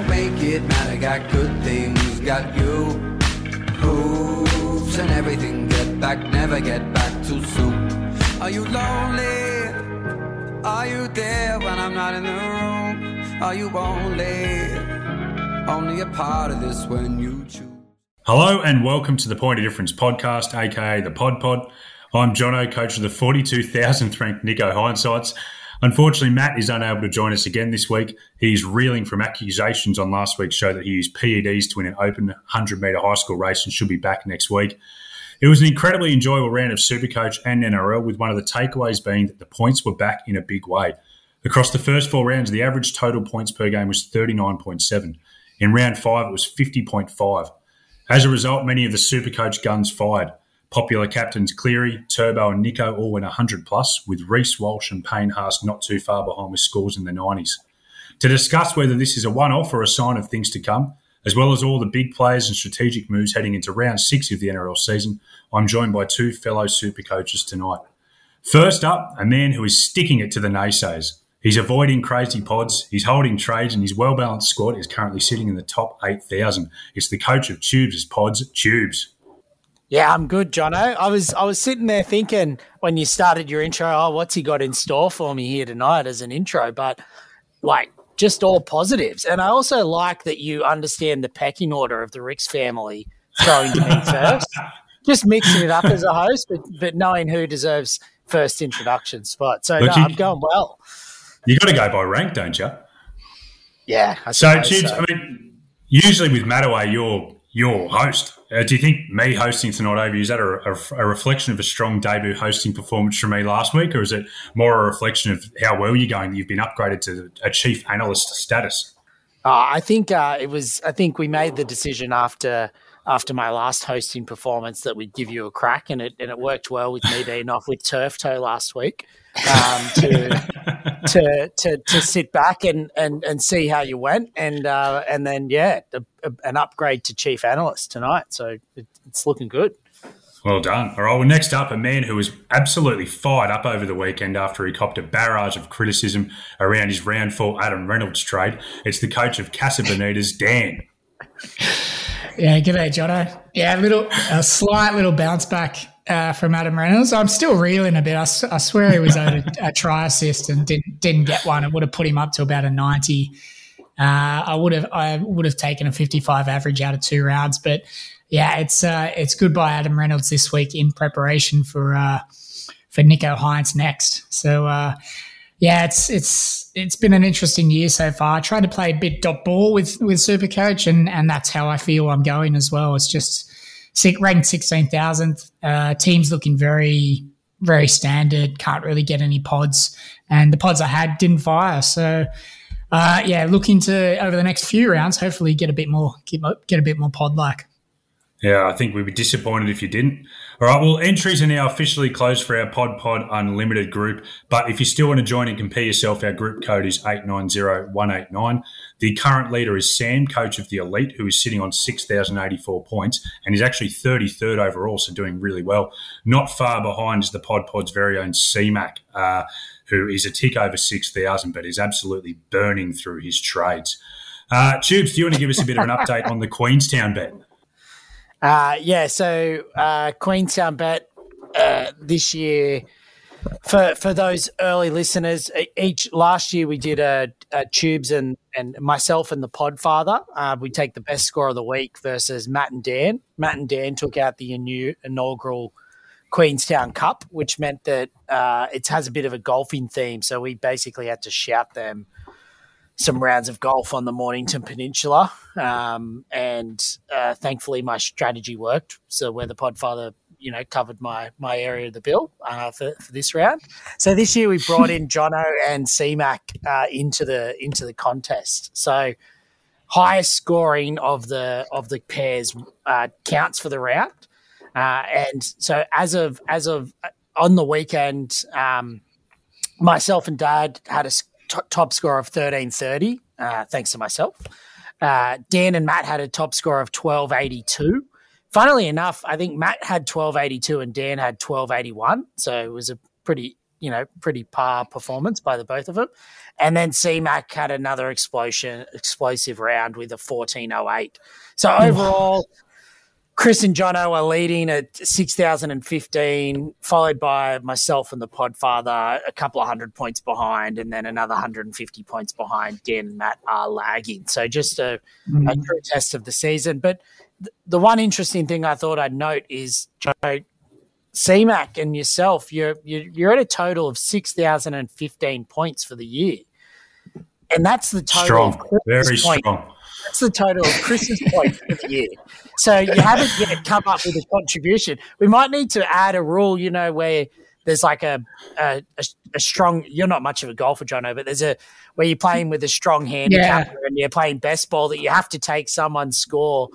don't make it matter. Got good things, got you. Hoops and everything. Get back, never get back too soon. Are you lonely? Are you there when I'm not in the room? Are you only, only a part of this when you choose? Hello and welcome to the Point of Difference podcast, aka the Pod Pod. I'm Jono, coach of the 42,000th ranked Nico Hindsights. Unfortunately, Matt is unable to join us again this week. He's reeling from accusations on last week's show that he used PEDs to win an open 100 metre high school race and should be back next week. It was an incredibly enjoyable round of Supercoach and NRL, with one of the takeaways being that the points were back in a big way. Across the first four rounds, the average total points per game was 39.7. In round five, it was 50.5. As a result, many of the Supercoach guns fired. Popular captains Cleary, Turbo, and Nicho all went 100 plus, with Reece Walsh and Payne Haas not too far behind with scores in the 90s. To discuss whether this is a one off or a sign of things to come, as well as all the big players and strategic moves heading into round six of the NRL season, I'm joined by two fellow super coaches tonight. First up, a man who is sticking it to the naysayers. He's avoiding crazy pods, he's holding trades, and his well balanced squad is currently sitting in the top 8,000. It's the coach of Tubes' pods, Tubes. Yeah, I'm good, Jono. I was I was sitting there thinking when you started your intro, oh, what's he got in store for me here tonight as an intro? But like just all positives. And I also like that you understand the pecking order of the Ricks family throwing to me first. Just mixing it up as a host, but, but knowing who deserves first introduction spot. So Look, no, you, I'm going well. You got to go by rank, don't you? Yeah. I so, Tubes, so. I mean, usually with Mattaway, you're your host. Uh, do you think me hosting tonight over is that a, a, a, reflection of a strong debut hosting performance from me last week, or is it more a reflection of how well you're going? that You've been upgraded to a chief analyst status. Uh, I think uh, it was. I think we made the decision after after my last hosting performance that we'd give you a crack, and it and it worked well with me being off with turf toe last week um, to, to to to sit back and, and and see how you went, and uh, and then yeah, a, a, an upgrade to chief analyst tonight. So it, it's looking good. Well done. All right. Well, next up, a man who was absolutely fired up over the weekend after he copped a barrage of criticism around his round four Adam Reynolds trade. It's the coach of Casa Bonitas, Dan. Yeah, g'day, Jono. Yeah, a little, a slight little bounce back uh, from Adam Reynolds. I'm still reeling a bit. I, I swear he was a, a, try assist and didn't didn't get one. It would have put him up to about a 90. Uh, I would have I would have taken a 55 average out of two rounds, but yeah, it's uh, it's good by Adam Reynolds this week in preparation for uh, for Nicho Hynes next. So uh, yeah, it's it's it's been an interesting year so far. I tried to play a bit dot ball with with Supercoach, and and that's how I feel I'm going as well. It's just ranked sixteen thousandth. Uh, teams looking very very standard. Can't really get any pods, and the pods I had didn't fire. So. Uh, yeah, looking to over the next few rounds, hopefully get a bit more get, get a bit more pod like. Yeah, I think we'd be disappointed if you didn't. All right, well, entries are now officially closed for our Pod Pod Unlimited group. But if you still want to join and compare yourself, our group code is 890189. The current leader is Sam, coach of the Elite, who is sitting on 6,084 points and is actually 33rd overall, so doing really well. Not far behind is the Pod Pod's very own CMAC, uh, who is a tick over 6,000, but is absolutely burning through his trades. Uh, Tubes, do you want to give us a bit of an update on the Queenstown bet? Uh, yeah, so uh, Queenstown bet uh, this year for for those early listeners. Each last year we did a, a tubes and and myself and the Podfather. Uh, we take the best score of the week versus Matt and Dan. Matt and Dan took out the inaugural Queenstown Cup, which meant that uh, it has a bit of a golfing theme. So we basically had to shout them some rounds of golf on the Mornington Peninsula, um, and uh, thankfully my strategy worked. So where the Podfather, you know, covered my my area of the bill uh, for, for this round. So this year we brought in Jono and CMAC uh, into the into the contest. So highest scoring of the of the pairs uh, counts for the round, uh, and so as of as of uh, on the weekend. Um, myself and Dad had a top score of 1330, uh, thanks to myself. Uh, Dan and Matt had a top score of 1282. Funnily enough, I think Matt had 1282 and Dan had 1281. So it was a pretty you know, pretty par performance by the both of them. And then CMAC had another explosion, explosive round with a 1408. So overall, Chris and Jono are leading at 6,015, followed by myself and the Podfather, a couple of hundred points behind, and then another 150 points behind. Dan and Matt are lagging. So just a, mm. a true test of the season. But th- the one interesting thing I thought I'd note is, Joe, CMAC and yourself, you're, you're, you're at a total of 6,015 points for the year. And that's the total. Strong, very strong. That's the total of Chris's points for the year. So you haven't yet come up with a contribution. We might need to add a rule, you know, where there's like a a, a strong. You're not much of a golfer, Jono, but there's a where you're playing with a strong handicap yeah. and you're playing best ball that you have to take someone's score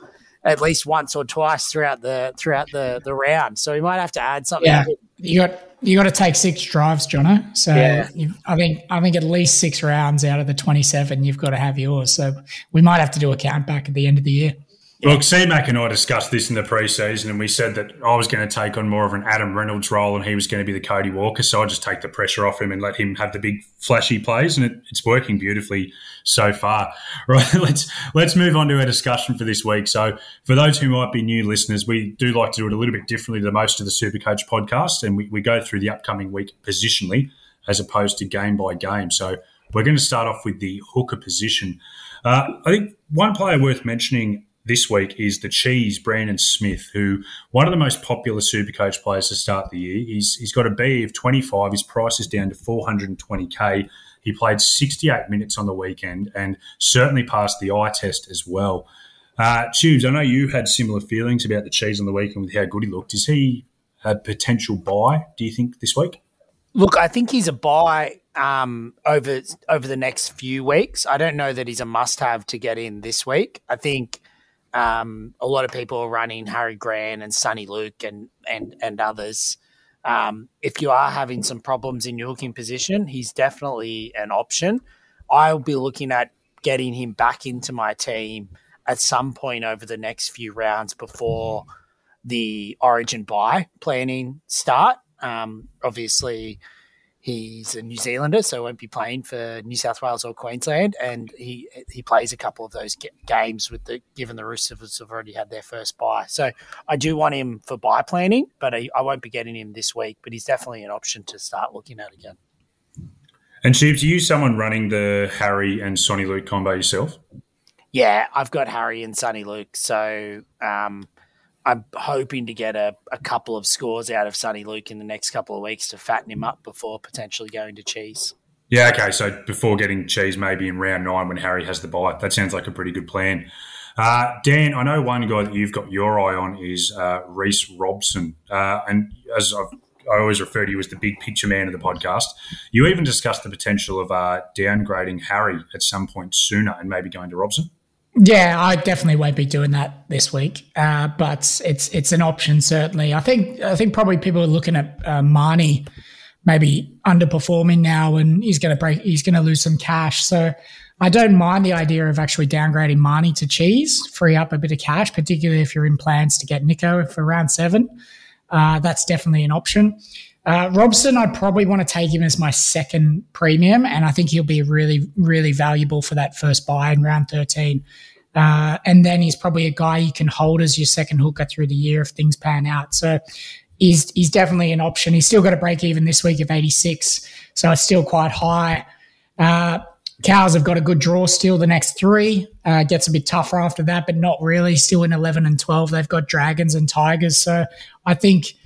at least once or twice throughout the throughout the the round. So we might have to add something. Yeah, you got you got to take six drives, Jono. So yeah. I think I think at least six rounds out of the twenty seven, you've got to have yours. So we might have to do a count back at the end of the year. Look, CMAC and I discussed this in the preseason, and we said that I was going to take on more of an Adam Reynolds role, and he was going to be the Cody Walker. So I just take the pressure off him and let him have the big flashy plays, and it, it's working beautifully so far. Right, let's let's move on to our discussion for this week. So, for those who might be new listeners, we do like to do it a little bit differently than most of the Supercoach podcast, and we, we go through the upcoming week positionally as opposed to game by game. So, we're going to start off with the hooker position. Uh, I think one player worth mentioning this week is the cheese Brandon Smith, who one of the most popular Supercoach players to start the year. He's he's got a B of 25. His price is down to 420k. He played 68 minutes on the weekend and certainly passed the eye test as well. Uh, Tubes, I know you had similar feelings about the cheese on the weekend with how good he looked. Is he a potential buy? Do you think this week? Look, I think he's a buy um, over over the next few weeks. I don't know that he's a must have to get in this week. I think um, a lot of people are running Harry Grant and Soni Luke and and and others. Um, if you are having some problems in your hooking position, he's definitely an option. I'll be looking at getting him back into my team at some point over the next few rounds before the Origin buy planning start. Um, obviously, He's a New Zealander, so won't be playing for New South Wales or Queensland, and he he plays a couple of those games with the given the Roosters have already had their first buy. So I do want him for buy planning, but I, I won't be getting him this week. But he's definitely an option to start looking at again. And Chiefs, are you someone running the Harry and Soni Luke combo yourself? Yeah, I've got Harry and Soni Luke, so um, I'm hoping to get a, a couple of scores out of Soni Luke in the next couple of weeks to fatten him up before potentially going to Cheese. Yeah, okay. So before getting Cheese, maybe in round nine when Harry has the bite. That sounds like a pretty good plan. Uh, Dan, I know one guy that you've got your eye on is uh, Reece Robson. Uh, and as I've, i always refer to you as the big picture man of the podcast, you even discussed the potential of uh, downgrading Harry at some point sooner and maybe going to Robson. Yeah, I definitely won't be doing that this week, uh, but it's it's an option certainly. I think I think probably people are looking at uh, Mahoney maybe underperforming now, and he's going to break. He's going to lose some cash. So I don't mind the idea of actually downgrading Mahoney to cheese, free up a bit of cash, particularly if you're in plans to get Nicho for round seven. Uh, that's definitely an option. Uh, Robson, I'd probably want to take him as my second premium, and I think he'll be really, really valuable for that first buy in round 13. Uh, and then he's probably a guy you can hold as your second hooker through the year if things pan out. So he's, he's definitely an option. He's still got a break even this week of 86, so it's still quite high. Uh, Cows have got a good draw still the next three. Uh, gets a bit tougher after that, but not really. Still in 11 and 12. They've got Dragons and Tigers. So I think –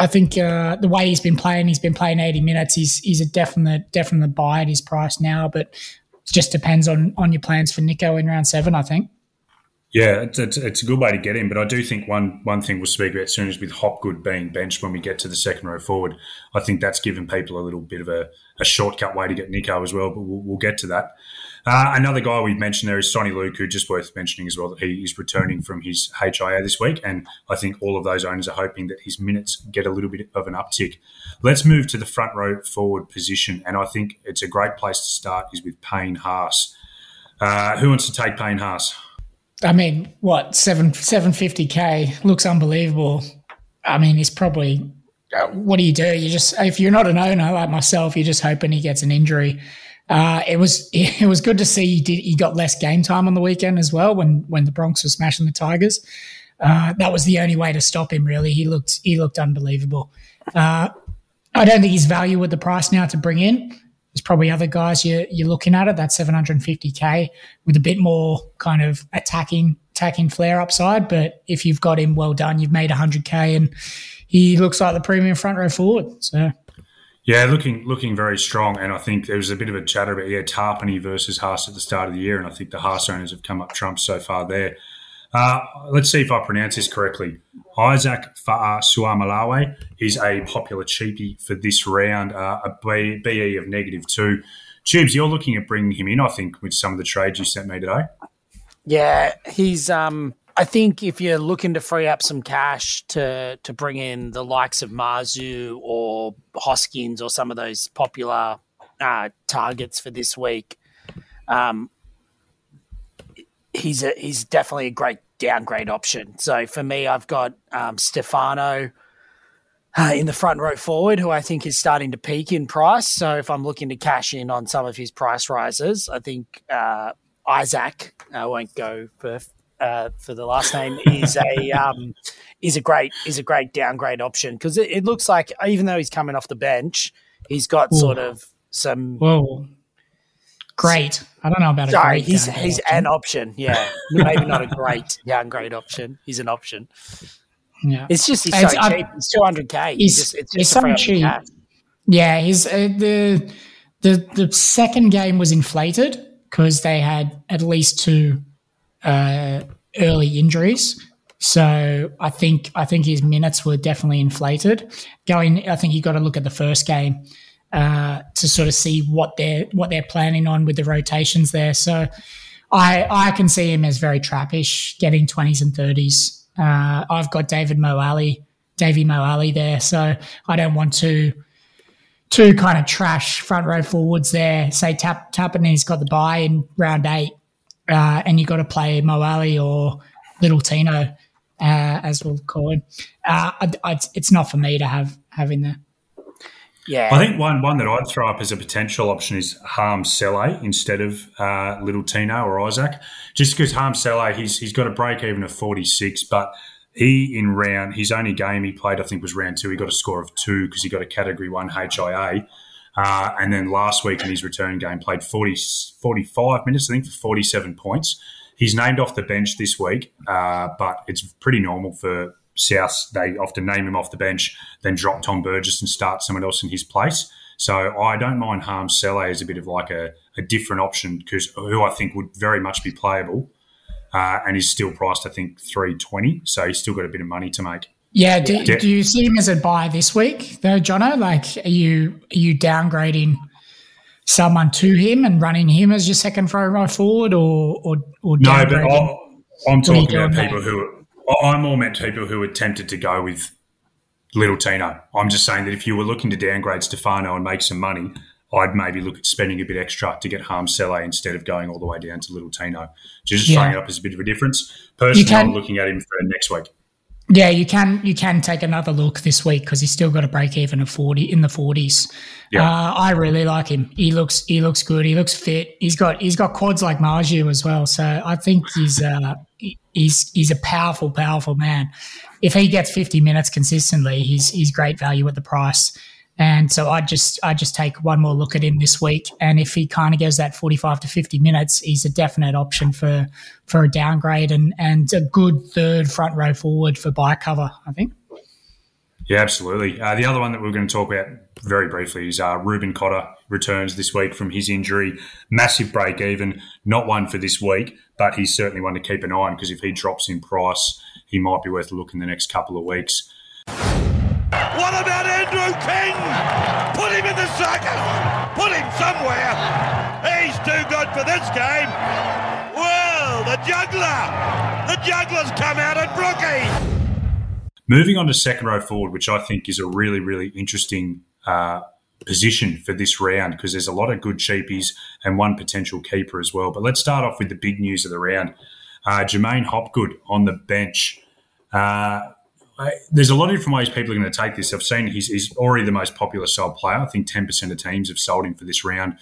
I think uh, the way he's been playing, he's been playing 80 minutes. He's he's a definite definite buy at his price now, but it just depends on on your plans for Nicho in round seven. I think. Yeah, it's, it's, it's, a good way to get him, but I do think one one thing we'll speak about soon is with Hopgood being benched when we get to the second row forward. I think that's given people a little bit of a, a shortcut way to get Nicho as well, but we'll, we'll get to that. Uh, another guy we've mentioned there is Soni Luke, who just worth mentioning as well that he is returning from his HIA this week, and I think all of those owners are hoping that his minutes get a little bit of an uptick. Let's move to the front row forward position, and I think it's a great place to start is with Payne Haas. Uh, who wants to take Payne Haas? I mean, what seven seven fifty k looks unbelievable. I mean, he's probably uh, what do you do? You just if you're not an owner like myself, you're just hoping he gets an injury. Uh, it was it was good to see he did he got less game time on the weekend as well when when the Broncs was smashing the Tigers. Uh, that was the only way to stop him. Really, he looked he looked unbelievable. Uh, I don't think he's value with the price now to bring in. There's probably other guys you're, you're looking at it. That 750k with a bit more kind of attacking attacking flair upside. But if you've got him well done, you've made 100k, and he looks like the premium front row forward. So. Yeah, looking looking very strong, and I think there was a bit of a chatter about yeah Tapine versus Haas at the start of the year, and I think the Haas owners have come up trumps so far there. Uh, let's see if I pronounce this correctly. Isaac Fa'asuamaleaui is a popular cheapie for this round, uh, a BE of negative two. Tubes, you're looking at bringing him in, I think, with some of the trades you sent me today. Yeah, he's. Um, I think if you're looking to free up some cash to to bring in the likes of Marzhew or Hosking or some of those popular uh, targets for this week, um, he's a, he's definitely a great downgrade option. So for me, I've got um, Stefano uh, in the front row forward, who I think is starting to peak in price. So if I'm looking to cash in on some of his price rises, I think uh, Isaac, I won't go for uh, for the last name, is a um, is a great is a great downgrade option because it, it, looks like even though he's coming off the bench, he's got Ooh. sort of some. Whoa great. I don't know about it. Sorry, he's he's option. an option. Yeah, maybe not a great downgrade option. He's an option. Yeah, it's just he's it's, so cheap. It's two hundred k. He's just, it's just so cheap. Yeah, he's uh, the the the second game was inflated because they had at least two uh, early injuries. So I think I think his minutes were definitely inflated. Going, I think you got to look at the first game uh, to sort of see what they're what they're planning on with the rotations there. So I I can see him as very trappish, getting twenties and thirties. Uh, I've got David Moale, Davvy Moale there, so I don't want to to kind of trash front row forwards there. Say Tap Tapine's got the buy in round eight, uh, and you got to play Moale or Little Tino, uh, as we'll call him. Uh, I, I, it's not for me to have have in there. Yeah, I think one one that I'd throw up as a potential option is Hame Sele instead of uh, Little Tino or Isaac, just because Hame Sele he's he's got a break even of forty six, but he in round his only game he played I think was round two. He got a score of two because he got a Category One HIA. Uh, and then last week in his return game, played 40, 45 minutes, I think, for 47 points. He's named off the bench this week, uh, but it's pretty normal for South, they often name him off the bench, then drop Tom Burgess and start someone else in his place. So I don't mind Hame Sele as a bit of like a, a different option because who I think would very much be playable uh, and is still priced, I think, 320. So he's still got a bit of money to make. Yeah. Do, yeah. do you see him as a buy this week though, Jono? Like, are you are you downgrading someone to him and running him as your second row forward, or or, or no? But i am talking about people who I'm more meant people who are tempted to go with Little Tino. I'm just saying that if you were looking to downgrade Stefano and make some money, I'd maybe look at spending a bit extra to get Hame Sele instead of going all the way down to Little Tino. Just yeah. throwing it up as a bit of a difference. Personally, I'm looking at him for next week. Yeah, you can you can take another look this week because he's still got a break even of forty in the forties. Yeah. Uh, I really like him. He looks he looks good. He looks fit. He's got he's got quads like Marzhew as well. So I think he's uh, he's he's a powerful, powerful man. If he gets 50 minutes consistently, he's he's great value at the price. And so I just I just take one more look at him this week, and if he kind of goes that 45 to 50 minutes, he's a definite option for for a downgrade and and a good third front row forward for buy cover. I think. Yeah, absolutely. Uh, the other one that we're going to talk about very briefly is uh, Reuben Cotter returns this week from his injury. Massive break even, not one for this week, but he's certainly one to keep an eye on because if he drops in price, he might be worth a look in the next couple of weeks. What about Andrew King? Put him in the circus! Put him somewhere! He's too good for this game! Well, the juggler! The juggler's come out at Brookie! Moving on to second row forward, which I think is a really, really interesting uh, position for this round because there's a lot of good cheapies and one potential keeper as well. But let's start off with the big news of the round. Uh, J'maine Hopgood on the bench. Uh, There's a lot of different ways people are going to take this. I've seen he's, he's already the most popular sold player. I think 10% of teams have sold him for this round.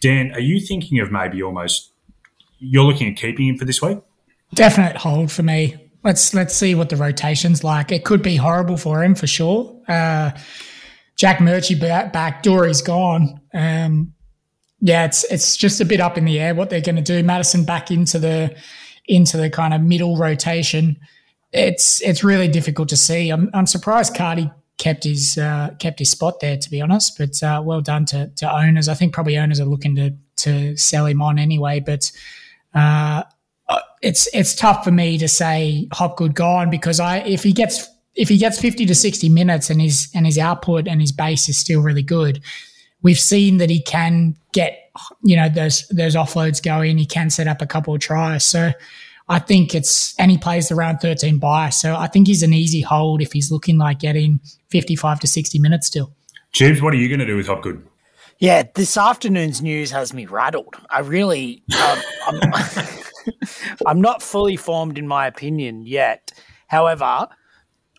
Dan, are you thinking of maybe almost you're looking at keeping him for this week? Definite hold for me. Let's let's see what the rotation's like. It could be horrible for him for sure. Uh, Jack Murchie back, back Dory's gone. Um, yeah, it's it's just a bit up in the air what they're going to do. Madison back into the into the kind of middle rotation. It's it's really difficult to see. I'm I'm surprised Cardi kept his uh, kept his spot there to be honest. But uh, well done to to owners. I think probably owners are looking to to sell him on anyway. But uh, it's it's tough for me to say Hopgood gone because I if he gets if he gets 50 to 60 minutes and his and his output and his base is still really good, we've seen that he can get you know those those offloads going. He can set up a couple of tries. So I think it's and he plays the round 13 buy. So I think he's an easy hold if he's looking like getting 55 to 60 minutes still. James, what are you going to do with Hopgood? Yeah, this afternoon's news has me rattled. I really, um, I'm, I'm not fully formed in my opinion yet. However,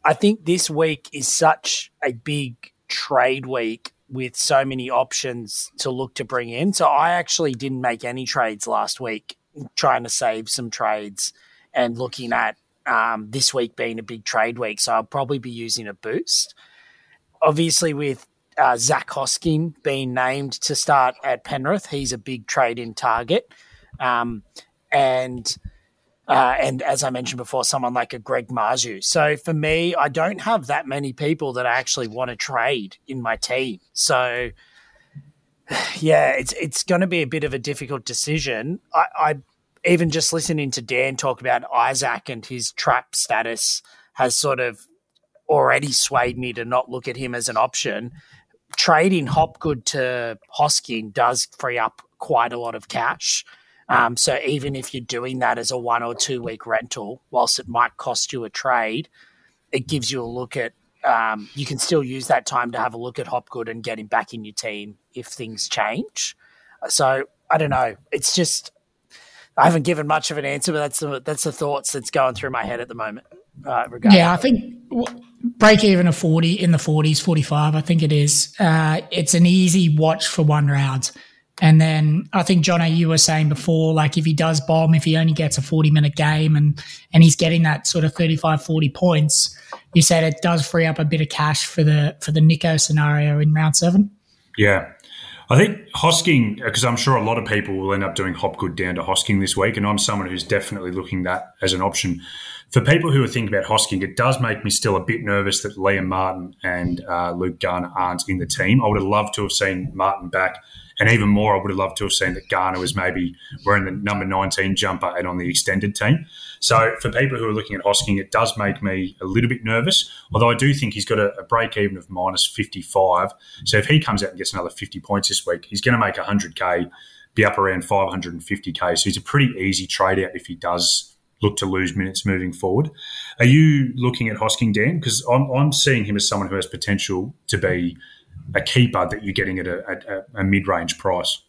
I think this week is such a big trade week with so many options to look to bring in. So I actually didn't make any trades last week, trying to save some trades and looking at um, this week being a big trade week. So I'll probably be using a boost. Obviously, with uh, Zac Hosking being named to start at Penrith, he's a big trade in target. Um, and uh, and as I mentioned before, someone like a Greg Marzhew. So for me, I don't have that many people that I actually want to trade in my team. So yeah, it's it's going to be a bit of a difficult decision. I, I even just listening to Dan talk about Isaac and his trap status has sort of already swayed me to not look at him as an option. Trading Hopgood to Hosking does free up quite a lot of cash. Um, so even if you're doing that as a one or two week rental, whilst it might cost you a trade, it gives you a look at. Um, you can still use that time to have a look at Hopgood and get him back in your team if things change. So I don't know. It's just I haven't given much of an answer, but that's the that's the thoughts that's going through my head at the moment. Uh, yeah, I think break even a forty in the forties, forty five. I think it is. Uh, it's an easy watch for one round. And then I think Jono, you were saying before, like if he does bomb, if he only gets a 40 minute game and, and he's getting that sort of 35, 40 points, you said it does free up a bit of cash for the, for the Nicho scenario in round seven. Yeah. I think Hosking, because I'm sure a lot of people will end up doing Hopgood down to Hosking this week, and I'm someone who's definitely looking that as an option. For people who are thinking about Hosking, it does make me still a bit nervous that Liam Martin and uh, Luke Garner aren't in the team. I would have loved to have seen Martin back and even more, I would have loved to have seen that Garner was maybe wearing the number 19 jumper and on the extended team. So for people who are looking at Hosking, it does make me a little bit nervous, although I do think he's got a, a break even of minus 55. So if he comes out and gets another 50 points this week, he's going to make 100K, be up around 550K. So he's a pretty easy trade out if he does look to lose minutes moving forward. Are you looking at Hosking, Dan? Because I'm, I'm seeing him as someone who has potential to be – a keeper that you're getting at a, a, a mid range price.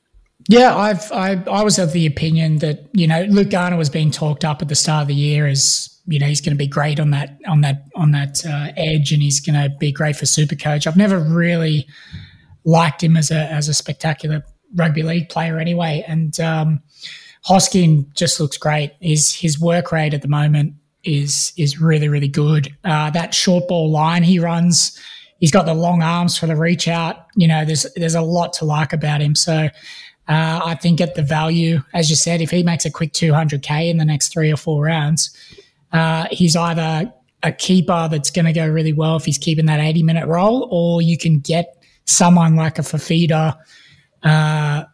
Yeah, I've I, I was of the opinion that you know Luke Garner was being talked up at the start of the year as you know he's going to be great on that on that on that uh, edge and he's going to be great for Super Coach. I've never really liked him as a as a spectacular rugby league player anyway, and um, Hosking just looks great. His his work rate at the moment is is really really good. Uh, that short ball line he runs he's got the long arms for the reach out. You know, there's there's a lot to like about him. So uh, I think at the value, as you said, if he makes a quick 200k in the next three or four rounds, uh, he's either a keeper that's going to go really well if he's keeping that 80 minute role, or you can get someone like a Fifita, uh,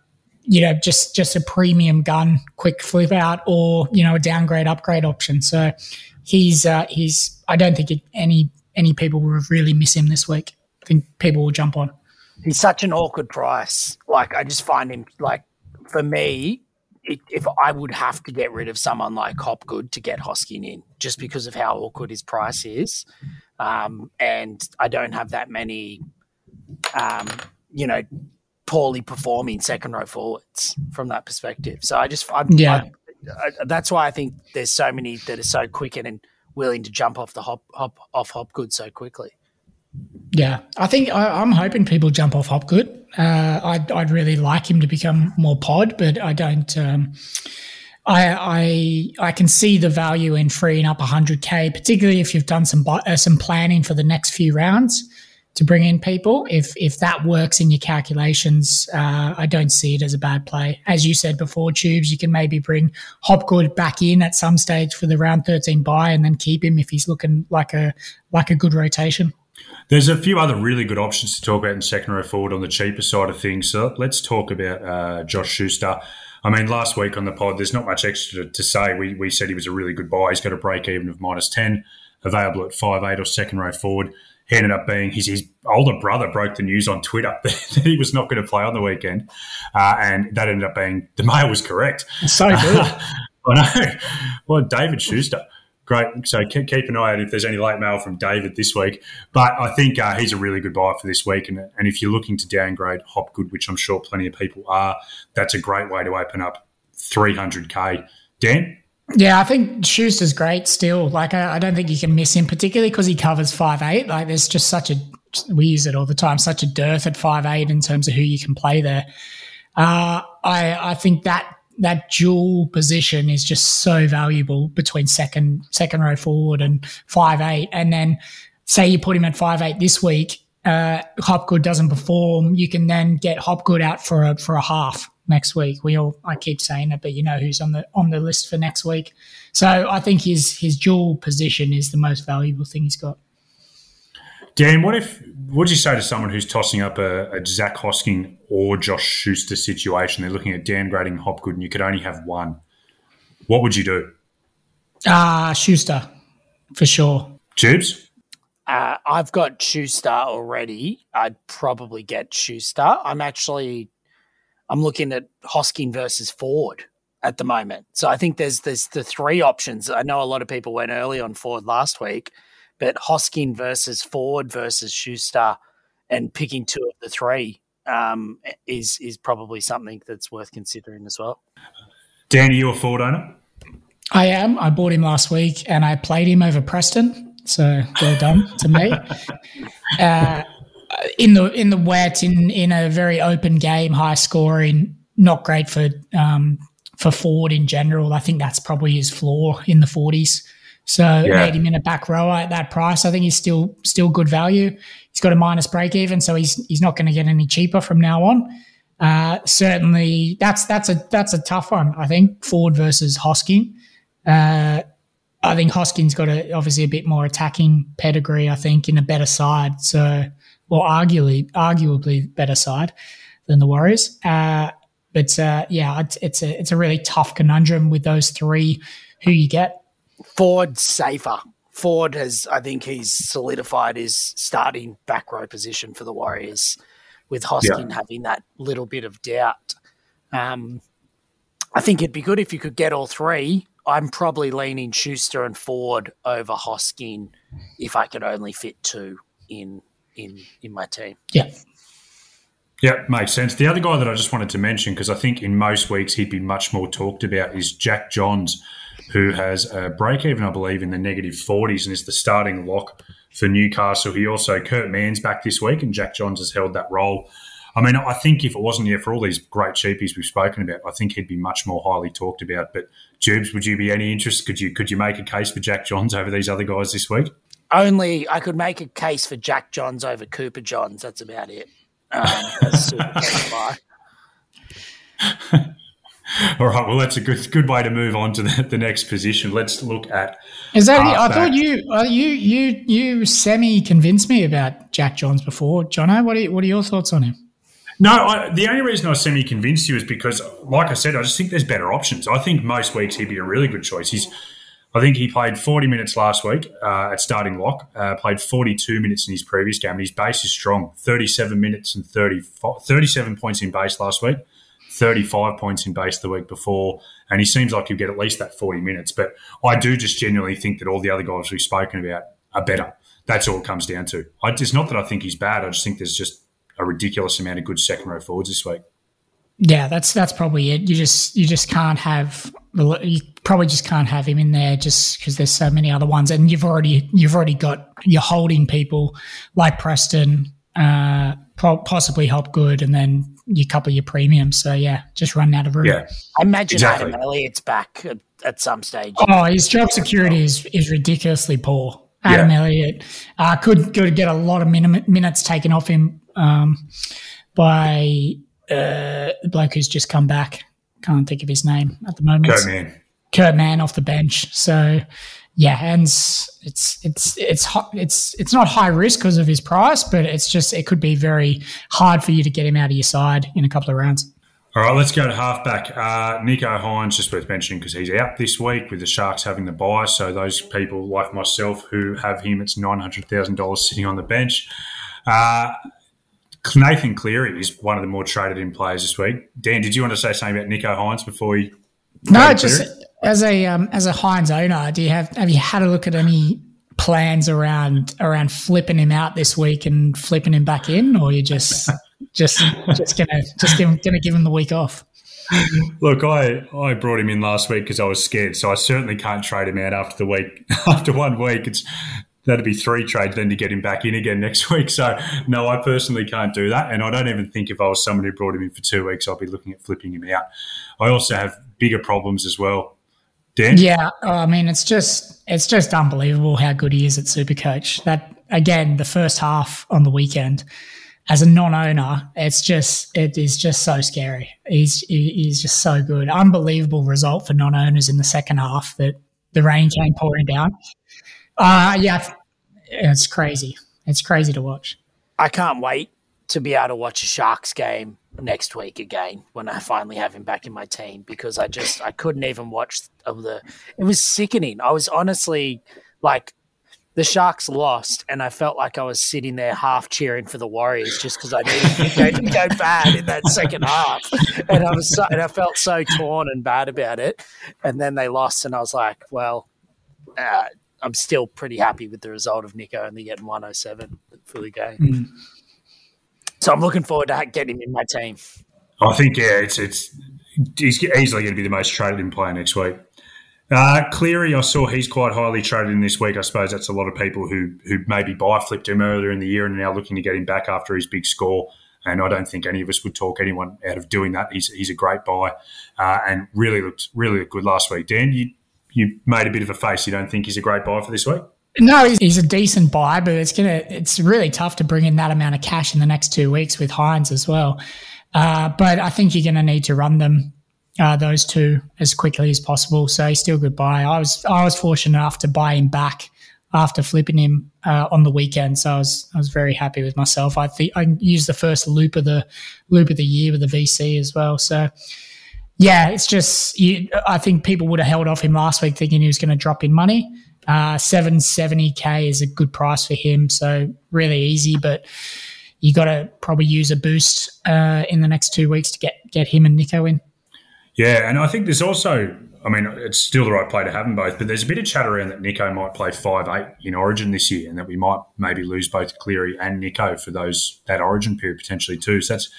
you know, just just a premium gun, quick flip out, or you know, a downgrade upgrade option. So he's uh, he's I don't think it, any any people will really miss him this week. I think people will jump on. He's such an awkward price. Like I just find him like for me, if I would have to get rid of someone like Hopgood to get Hosking in, just because of how awkward his price is, um, and I don't have that many, um, you know, poorly performing second row forwards from that perspective. So I just, I'm, yeah, I, I, that's why I think there's so many that are so quick and willing to jump off the hop, hop off Hopgood so quickly. Yeah, I think I, am hoping people jump off Hopgood. Uh, I'd, I'd really like him to become more pod, but I don't. Um, I, I I can see the value in freeing up 100k, particularly if you've done some uh, some planning for the next few rounds to bring in people. If if that works in your calculations, uh, I don't see it as a bad play. As you said before, tubes, you can maybe bring Hopgood back in at some stage for the round 13 buy, and then keep him if he's looking like a like a good rotation. There's a few other really good options to talk about in second row forward on the cheaper side of things. So let's talk about uh, Josh Schuster. I mean, last week on the pod, there's not much extra to say. We, we said he was a really good buy. He's got a break even of minus 10, available at five eight or second row forward. He ended up being his, his older brother broke the news on Twitter that he was not going to play on the weekend. Uh, and that ended up being the mail was correct. So good. I know. Well, David Schuster great. So keep, keep an eye out if there's any late mail from David this week. But I think uh, he's a really good buy for this week. And, and if you're looking to downgrade Hopgood, which I'm sure plenty of people are, that's a great way to open up 300k. Dan? Yeah, I think Schuster's great still. Like, I, I don't think you can miss him, particularly because he covers five eight. Like, there's just such a, we use it all the time, such a dearth at five eight in terms of who you can play there. Uh, I, I think that that dual position is just so valuable between second second row forward and five eight. And then say you put him at five eight this week, uh, Hopgood doesn't perform, you can then get Hopgood out for a for a half next week. We all I keep saying it, but you know who's on the on the list for next week. So I think his his dual position is the most valuable thing he's got. Dan, what if what would you say to someone who's tossing up a, a Zac Hosking or Josh Schuster situation? They're looking at downgrading Hopgood, and you could only have one. What would you do? Ah, uh, Schuster, for sure. Tubes. Uh, I've got Schuster already. I'd probably get Schuster. I'm actually, I'm looking at Hosking versus Ford at the moment. So I think there's there's the three options. I know a lot of people went early on Ford last week. But Hosking versus Ford versus Schuster and picking two of the three um, is is probably something that's worth considering as well. Dan, are you a Ford owner? I am. I bought him last week and I played him over Preston. So well done to me. Uh, in the in the wet, in in a very open game, high scoring, not great for um, for Ford in general. I think that's probably his floor in the forties. So yeah. 80 minute back rower at that price, I think he's still still good value. He's got a minus break even, so he's he's not going to get any cheaper from now on. Uh, certainly, that's that's a that's a tough one. I think Ford versus Hosking. Uh, I think Hosking's got a, obviously a bit more attacking pedigree. I think in a better side, so well, arguably arguably better side than the Warriors. Uh, but uh, yeah, it's, it's a it's a really tough conundrum with those three. Who you get? Ford safer. Ford has, I think, he's solidified his starting back row position for the Warriors, with Hosking yeah. having that little bit of doubt. Um, I think it'd be good if you could get all three. I'm probably leaning Schuster and Ford over Hosking if I could only fit two in in in my team. Yeah. Yeah, makes sense. The other guy that I just wanted to mention, because I think in most weeks he'd be much more talked about, is Jack Johns who has a break even, I believe, in the negative 40s and is the starting lock for Newcastle. He also, Kurt Mann's back this week, and Jack Johns has held that role. I mean, I think if it wasn't here for all these great cheapies we've spoken about, I think he'd be much more highly talked about. But Jubes, would you be any interest? Could you could you make a case for Jack Johns over these other guys this week? Only I could make a case for Jack Johns over Cooper Johns. That's about it. Um, All right. Well, that's a good good way to move on to the, the next position. Let's look at. Is that? I thought you uh, you you you semi convinced me about Jack Johns before, Jono. What are what are your thoughts on him? No, I, the only reason I semi convinced you is because, like I said, I just think there's better options. I think most weeks he'd be a really good choice. He's, I think he played 40 minutes last week uh, at starting lock, uh, played 42 minutes in his previous game, and his base is strong 37 minutes and 30, 37 points in base last week. 35 points in base the week before, and he seems like he'll get at least that 40 minutes. But I do just genuinely think that all the other guys we've spoken about are better. That's all it comes down to. I, it's not that I think he's bad. I just think there's just a ridiculous amount of good second row forwards this week. Yeah, that's that's probably it. You just you just can't have you probably just can't have him in there just because there's so many other ones, and you've already you've already got you're holding people like Preston, uh, possibly Hopgood, and then you couple your premiums. So yeah, just run out of room. Yeah, I imagine exactly. Adam Elliott's back at, at, some stage. Oh, his job security is is ridiculously poor. Adam yeah. Elliott uh, could could get a lot of min- minutes taken off him um, by uh, the bloke who's just come back. Can't think of his name at the moment. Kurt Mann. Kurt Mann off the bench. So yeah, and it's it's it's it's it's not high risk because of his price, but it's just it could be very hard for you to get him out of your side in a couple of rounds. All right, let's go to halfback. Uh, Nicho Hynes, just worth mentioning because he's out this week with the Sharks having the buy. So those people like myself who have him, it's nine hundred thousand dollars sitting on the bench. Uh, Nathan Cleary is one of the more traded in players this week. Dan, did you want to say something about Nicho Hynes before we? No, just as a um, as a Hynes owner, do you have have you had a look at any plans around around flipping him out this week and flipping him back in, or you just just just gonna just give, gonna give him the week off? Look, I, I brought him in last week because I was scared, so I certainly can't trade him out after the week. After one week, it's that'd be three trades then to get him back in again next week. So no, I personally can't do that, and I don't even think if I was someone who brought him in for two weeks, I'll be looking at flipping him out. I also have bigger problems as well. Dan? Yeah, I mean it's just it's just unbelievable how good he is at Supercoach. That again, the first half on the weekend. As a non-owner, it's just it is just so scary. He's he's just so good. Unbelievable result for non-owners in the second half that the rain came pouring down. Uh, yeah, it's crazy. It's crazy to watch. I can't wait to be able to watch a Sharks game next week again when I finally have him back in my team because I just I couldn't even watch of the. It was sickening. I was honestly like the Sharks lost, and I felt like I was sitting there half cheering for the Warriors just because I needed to go, go, bad in that second half, and I was so, and I felt so torn and bad about it. And then they lost, and I was like, well, uh, I'm still pretty happy with the result of Nicho only getting 107 for the game. Mm. So I'm looking forward to getting him in my team. I think yeah, it's it's he's easily going to be the most traded in player next week. Uh, Cleary, I saw he's quite highly traded in this week. I suppose that's a lot of people who who maybe buy flipped him earlier in the year and are now looking to get him back after his big score. And I don't think any of us would talk anyone out of doing that. He's, he's a great buy uh, and really looked really looked good last week. Dan, you you made a bit of a face. You don't think he's a great buy for this week? No, he's, a decent buy, but it's gonna it's really tough to bring in that amount of cash in the next two weeks with Hynes as well. Uh, but I think you're going to need to run them uh, those two as quickly as possible. So he's still good buy. I was I was fortunate enough to buy him back after flipping him uh, on the weekend, so I was I was very happy with myself. I think I used the first loop of the loop of the year with the VC as well. So yeah, it's just you, I think people would have held off him last week thinking he was going to drop in money. Uh, 770k is a good price for him, so really easy. But you got to probably use a boost uh, in the next two weeks to get get him and Nicho in. Yeah, and I think there's also, I mean, it's still the right play to have them both, but there's a bit of chat around that Nicho might play five eight in Origin this year, and that we might maybe lose both Cleary and Nicho for those that Origin period potentially too. So that's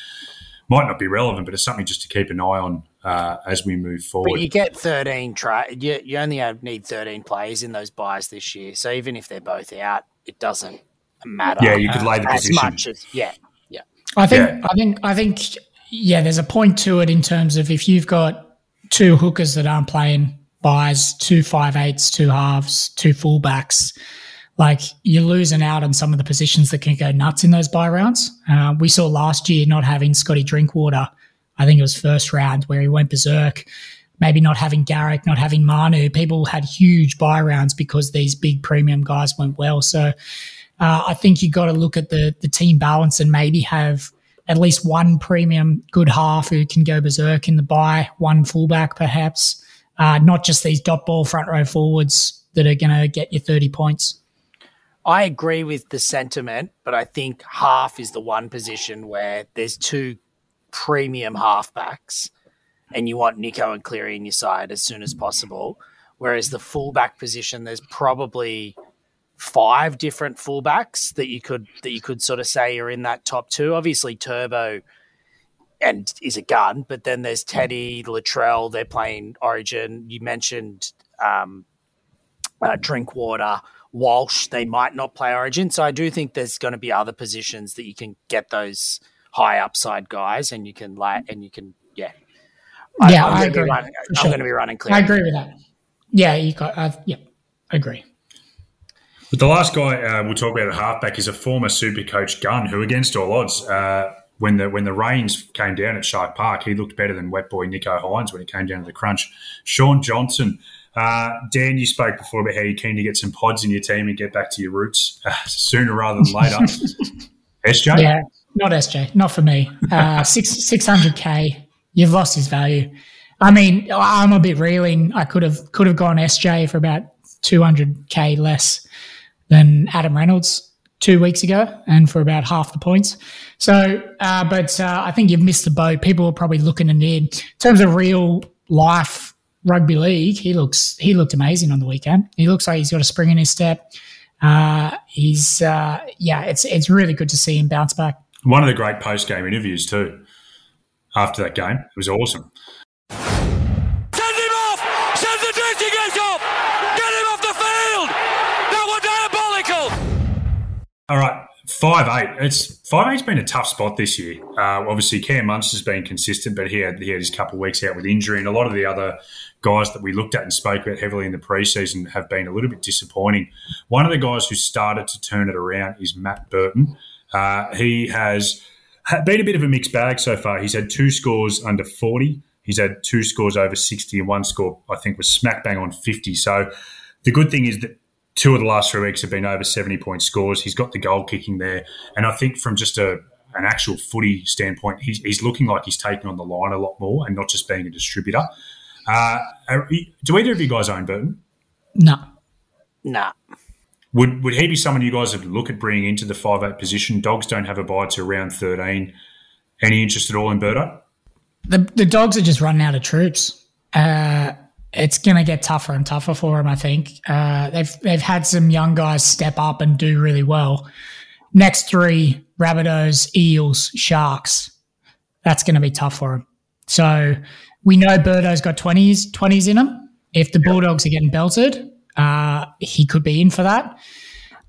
might not be relevant, but it's something just to keep an eye on uh, as we move forward. But you get 13 try. You, you only have, need 13 players in those buys this year. So even if they're both out, it doesn't matter. Yeah, you could lay the as position. much as yeah, yeah. I think yeah. I think I think yeah. There's a point to it in terms of if you've got two hookers that aren't playing buys, two five eights, two halves, two fullbacks. Like you're losing out on some of the positions that can go nuts in those buy rounds. Uh, we saw last year not having Scotty Drinkwater I think it was first round where he went berserk. Maybe not having Garrick, not having Manu. People had huge buy rounds because these big premium guys went well. So uh, I think you got to look at the the team balance and maybe have at least one premium good half who can go berserk in the buy, one fullback perhaps, uh, not just these dot ball front row forwards that are going to get you 30 points. I agree with the sentiment, but I think half is the one position where there's two premium halfbacks and you want Nicho and Cleary in your side as soon as possible. Whereas the fullback position, there's probably five different fullbacks that you could that you could sort of say are in that top two. Obviously, Turbo and is a gun. But then there's Teddy Latrell. They're playing Origin. You mentioned um, uh, Drinkwater. Walsh, they might not play Origin. So I do think there's going to be other positions that you can get those high upside guys, and you can like, and you can, yeah, yeah, I'm I agree. running- I'm sure. going to be running clear. I agree with that. Yeah, you got. Uh, yeah, I agree. But the last guy uh, we'll talk about at halfback is a former super coach Gunn, who against all odds, uh, when the when the rains came down at Shark Park, he looked better than wet boy Nicho Hynes when it came down to the crunch. Shaun Johnson. Uh, Dan, you spoke before about how you're keen to get some pods in your team and get back to your roots uh, sooner rather than later. SJ? Yeah, not SJ, not for me. Uh, six six hundred k. You've lost his value. I mean, I'm a bit reeling. I could have could have gone SJ for about two hundred k less than Adam Reynolds two weeks ago, and for about half the points. So, uh, but uh, I think you've missed the boat. People are probably looking need in terms of real life rugby league. He looks he looked amazing on the weekend. He looks like he's got a spring in his step. Uh, he's uh, yeah, it's it's really good to see him bounce back. One of the great post game interviews, too, after that game. It was awesome. Send him off! Send the dressing gate off! Get him off the field! That was diabolical! All right, five eight. It's five eight's been a tough spot this year. Uh, obviously, Cam Munster's been consistent, but he had he had his couple of weeks out with injury, and a lot of the other guys that we looked at and spoke about heavily in the preseason have been a little bit disappointing. One of the guys who started to turn it around is Matt Burton. Uh, he has been a bit of a mixed bag so far. He's had two scores under forty. He's had two scores over sixty, and one score I think was smack bang on fifty. So the good thing is that two of the last three weeks have been over 70 point scores. He's got the goal kicking there. And I think from just a an actual footy standpoint, he's, he's looking like he's taking on the line a lot more and not just being a distributor. Uh, are- do either of you guys own Burton? No. Nah. Would would he be someone you guys would look at bringing into the five eight position? Dogs don't have a buy to round 13. Any interest at all in Burto? the the dogs are just running out of troops. Uh, it's going to get tougher and tougher for them. I think uh, they've they've had some young guys step up and do really well. Next three: Rabbitohs, Eels, Sharks. That's going to be tough for them. So we know Birdo's got twenties twenties in him. If the Bulldogs are getting belted, uh, he could be in for that.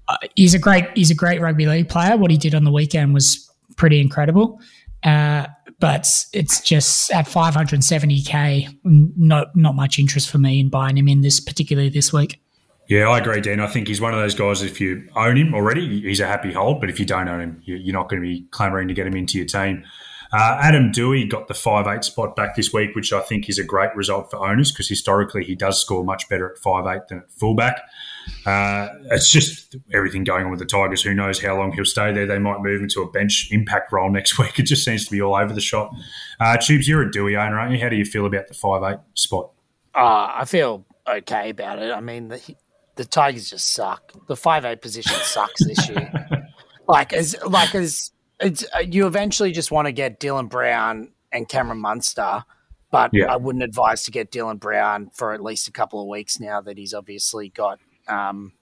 Uh, he's a great he's a great rugby league player. What he did on the weekend was pretty incredible. Uh, but it's just at 570k, not not much interest for me in buying him in this, particularly this week. Yeah, I agree, Dan. I think he's one of those guys. If you own him already, he's a happy hold. But if you don't own him, you- you're not going to be clamouring to get him into your team. Uh, Adam Doueihi got the five eight spot back this week, which I think is a great result for owners because historically he does score much better at five eight than at fullback. Uh, it's just everything going on with the Tigers. Who knows how long he'll stay there? They might move into a bench impact role next week. It just seems to be all over the shop. Uh, Tubes, you're a Doueihi owner, aren't you? How do you feel about the five eight spot? Uh, I feel okay about it. I mean, the, the Tigers just suck. The five eight position sucks this year. like as like as it's uh, you eventually just want to get Dylan Brown and Cameron Munster, but Yeah. I wouldn't advise to get Dylan Brown for at least a couple of weeks now that he's obviously got um,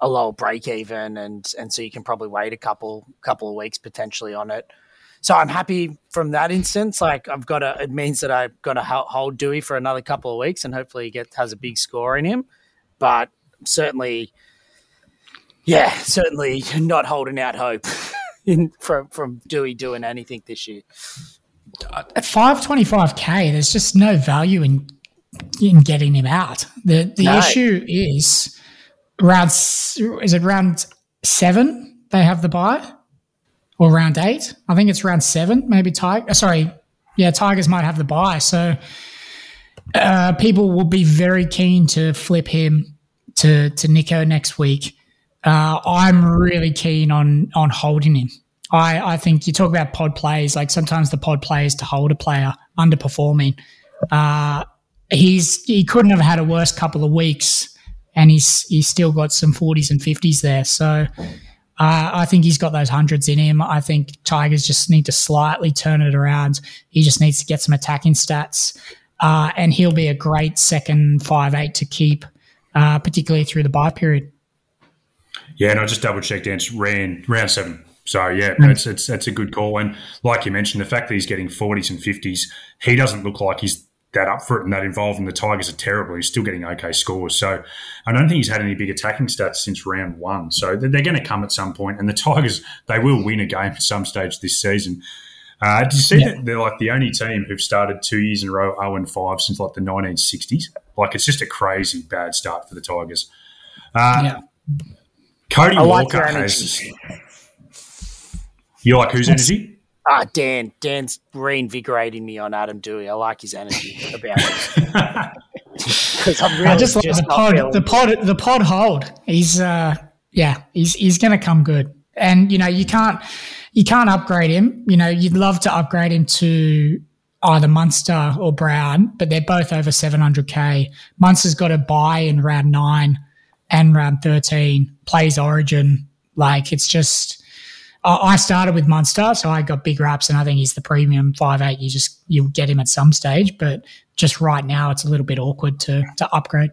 a lower break even, and and so you can probably wait a couple couple of weeks potentially on it. So I'm happy from that instance. Like I've got a, it means that I've got to hold Doueihi for another couple of weeks, and hopefully he gets has a big score in him. But certainly, yeah, certainly not holding out hope in from from Doueihi doing anything this year. At 525k, there's just no value in in getting him out. The the No. issue is round is it round seven they have the buy or round eight? I think it's round seven. Maybe Tiger. Sorry, yeah, Tigers might have the buy. So uh, people will be very keen to flip him to to Nicho next week. Uh, I'm really keen on on holding him. I, I think you talk about pod plays, like sometimes the pod plays to hold a player underperforming. Uh, he's he couldn't have had a worse couple of weeks, and he's he's still got some forties and fifties there. So uh, I think he's got those hundreds in him. I think Tigers just need to slightly turn it around. He just needs to get some attacking stats, uh, and he'll be a great second five eight to keep, uh, particularly through the bye period. Yeah, and I just double checked. It's round round seven. So yeah, mm. that's it's that's a good call. And like you mentioned, the fact that he's getting forties and fifties, he doesn't look like he's that up for it and that involved. And the Tigers are terrible. He's still getting okay scores. So I don't think he's had any big attacking stats since round one. So they're, they're going to come at some point. And the Tigers, they will win a game at some stage this season. Uh, did you see yeah. that they're like the only team who've started two years in a row 0 and 5 since like the 1960s? Like it's just a crazy bad start for the Tigers. Uh, yeah. Cody I Walker like has. You like whose energy? Ah, Dan. Dan's reinvigorating me on Adam Doueihi. I like his energy about it. Because I'm really I just, just the pod. The pod. The pod hold. He's uh, yeah. He's he's going to come good. And you know you can't you can't upgrade him. You know you'd love to upgrade him to either Munster or Brown, but they're both over 700k. Munster's got a buy in round nine and round 13, plays Origin. Like it's just, I started with Munster, so I got big raps, and I think he's the premium five eight. You just you'll get him at some stage, but just right now it's a little bit awkward to to upgrade.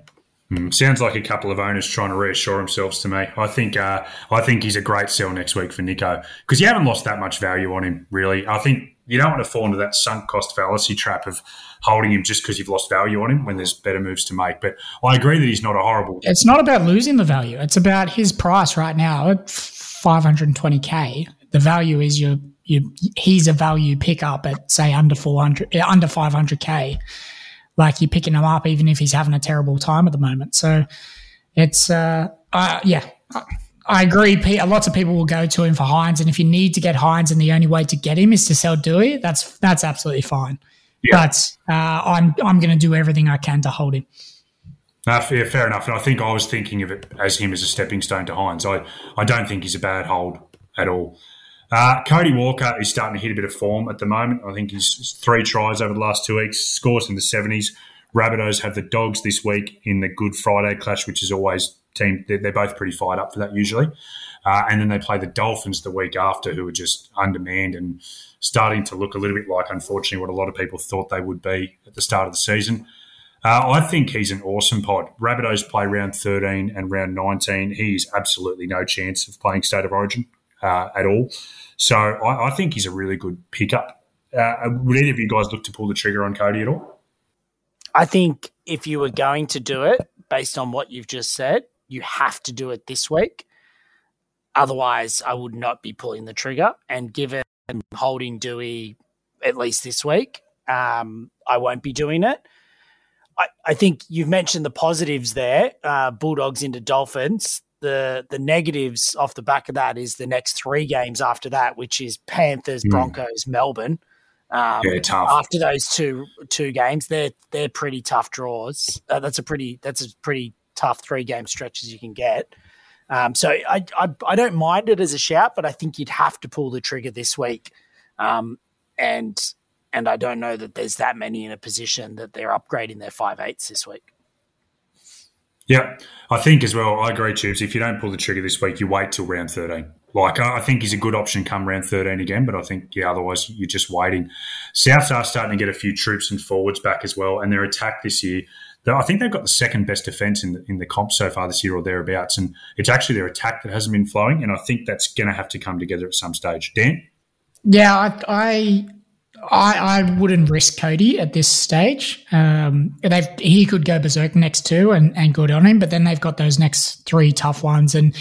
Mm, sounds like a couple of owners trying to reassure themselves to me. I think uh, I think he's a great sell next week for Nicho because you haven't lost that much value on him, really. I think you don't want to fall into that sunk cost fallacy trap of holding him just because you've lost value on him when there's better moves to make. But I agree that he's not a horrible. It's not about losing the value. It's about his price right now at 520k. The value is your you he's a value pickup at say under 400 under 500k. Like you're picking him up even if he's having a terrible time at the moment. So it's uh, uh yeah. I agree. Lots of people will go to him for Hynes, and if you need to get Hynes, and the only way to get him is to sell Doueihi, that's that's absolutely fine. Yeah. But uh, I'm I'm going to do everything I can to hold him. No, fair, fair enough. And I think I was thinking of it as him as a stepping stone to Hynes. I, I don't think he's a bad hold at all. Uh, Cody Walker is starting to hit a bit of form at the moment. I think he's three tries over the last two weeks, scores in the 70s. Rabbitohs have the Dogs this week in the Good Friday clash, which is always team. They're, they're both pretty fired up for that usually. Uh, and then they play the Dolphins the week after, who are just undermanned and starting to look a little bit like, unfortunately, what a lot of people thought they would be at the start of the season. Uh, I think he's an awesome pod. Rabbitohs play round 13 and round 19. He's absolutely no chance of playing State of Origin uh, at all. So I, I, think he's a really good pickup. Uh, would either of you guys look to pull the trigger on Cody at all? I think if you were going to do it, based on what you've just said, you have to do it this week. Otherwise, I would not be pulling the trigger. And given holding Doueihi at least this week, um, I won't be doing it. I, I, think you've mentioned the positives there uh, Bulldogs into Dolphins. The, the negatives off the back of that is the next three games after that, which is Panthers, mm. Broncos, Melbourne. Um, yeah, tough. After those two two games, they're they're pretty tough draws. Uh, that's a pretty that's a pretty tough three game stretches you can get. Um, so I, I, I don't mind it as a shout, but I think you'd have to pull the trigger this week. Um, and and I don't know that there's that many in a position that they're upgrading their five eights this week. Yeah, I think as well. I agree, Tubes. If you don't pull the trigger this week, you wait till round thirteen. Like I think he's a good option come round thirteen again, but I think yeah, otherwise you're just waiting. Souths are starting to get a few troops and forwards back as well, and their attack this year I think they've got the second best defense in the, in the comp so far this year or thereabouts. And it's actually their attack that hasn't been flowing. And I think that's going to have to come together at some stage. Dan? Yeah, I, I, I wouldn't risk Cody at this stage. Um, he could go berserk next two and, and good on him, but then they've got those next three tough ones, and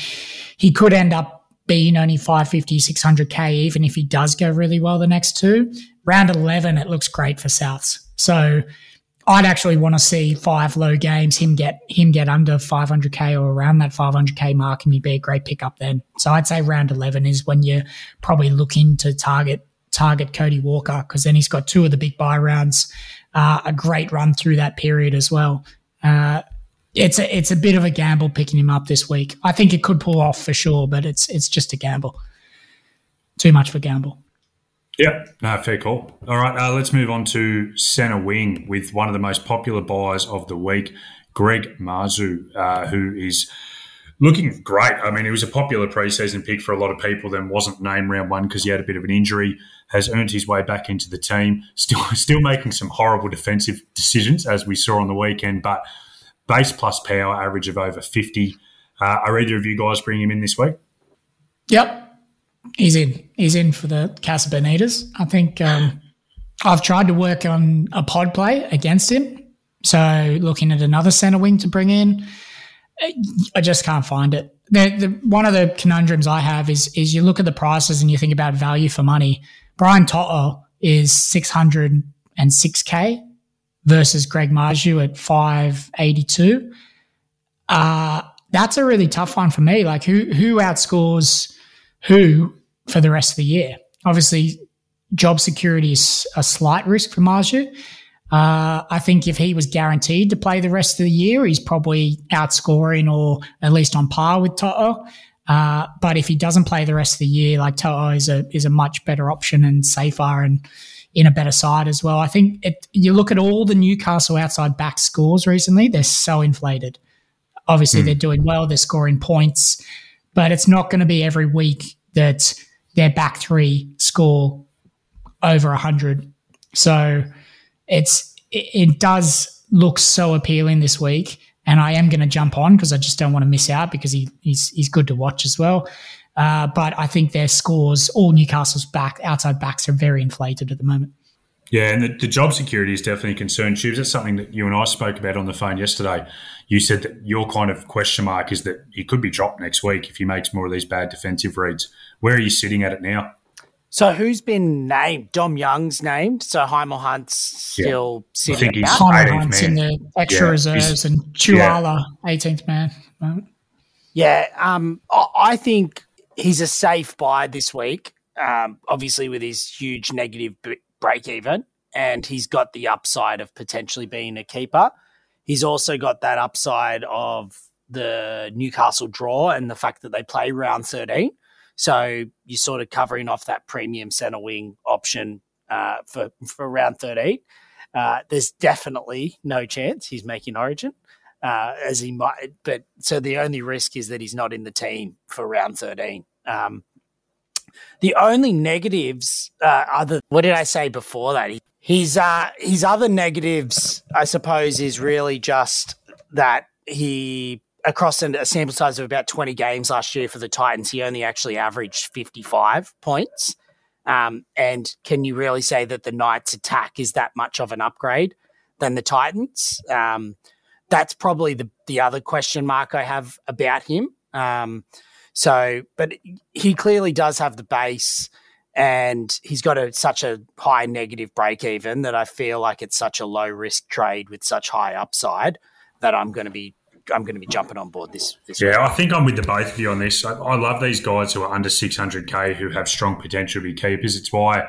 he could end up being only 550, 600k, even if he does go really well the next two. Round 11, it looks great for Souths. So I'd actually want to see five low games, him get him get under 500k or around that 500k mark, and he'd be a great pickup then. So I'd say round 11 is when you're probably looking to target target Cody Walker because then he's got two of the big buy rounds, uh, a great run through that period as well. Uh, it's a it's a bit of a gamble picking him up this week. I think it could pull off for sure, but it's it's just a gamble. Too much for gamble. Yeah, no, fair call. All right, uh, let's move on to centre wing with one of the most popular buyers of the week, Greg Marzhew, uh, who is looking great. I mean, he was a popular preseason pick for a lot of people, then wasn't named round one because he had a bit of an injury. Has earned his way back into the team. Still, still making some horrible defensive decisions as we saw on the weekend, but base plus power average of over fifty. Uh, are either of you guys bringing him in this week? Yep, he's in. He's in for the Casa Bonitas. I think um, I've tried to work on a pod play against him. So looking at another centre wing to bring in, I just can't find it. The, the, one of the conundrums I have is is you look at the prices and you think about value for money. Brian To'o is 606k versus Greg Marzhew at 582. Uh, that's a really tough one for me. Like who who outscores who for the rest of the year? Obviously, job security is a slight risk for Marzhew. Uh, I think if he was guaranteed to play the rest of the year, he's probably outscoring or at least on par with Toto. Uh, but if he doesn't play the rest of the year, like Toto is a is a much better option and safer and in a better side as well. I think it, you look at all the Newcastle outside back scores recently; they're so inflated. Obviously, mm. they're doing well; they're scoring points, but it's not going to be every week that their back three score over hundred. So it's it, it does look so appealing this week, and I am going to jump on because I just don't want to miss out because he, he's he's good to watch as well. Uh, but I think their scores, all Newcastle's back outside backs, are very inflated at the moment. Yeah, and the, the job security is definitely a concern. Tubes, that's something that you and I spoke about on the phone yesterday. You said that your kind of question mark is that he could be dropped next week if he makes more of these bad defensive reads. Where are you sitting at it now? So who's been named? Dom Young's named. So Hymel Hunt's still yeah. sitting out. Hymel Hunt's man. in the extra yeah. reserves and Tuala, yeah. 18th man. Yeah, um, I think he's a safe buy this week. Um, obviously, with his huge negative break even, and he's got the upside of potentially being a keeper. He's also got that upside of the Newcastle draw and the fact that they play round 13. So you're sort of covering off that premium center wing option uh, for for round 13. Uh, there's definitely no chance he's making Origin, uh, as he might. But so the only risk is that he's not in the team for round 13. Um, the only negatives, uh, other what did I say before that? His uh, his other negatives, I suppose, is really just that he across a sample size of about 20 games last year for the Titans, he only actually averaged 55 points. Um, and can you really say that the Knights' attack is that much of an upgrade than the Titans? Um, that's probably the, the other question mark I have about him. Um, so, but he clearly does have the base and he's got a, such a high negative break even that I feel like it's such a low risk trade with such high upside that I'm going to be I'm going to be jumping on board this. this yeah, week. I think I'm with the both of you on this. I, I, love these guys who are under 600k who have strong potential to be keepers. It's why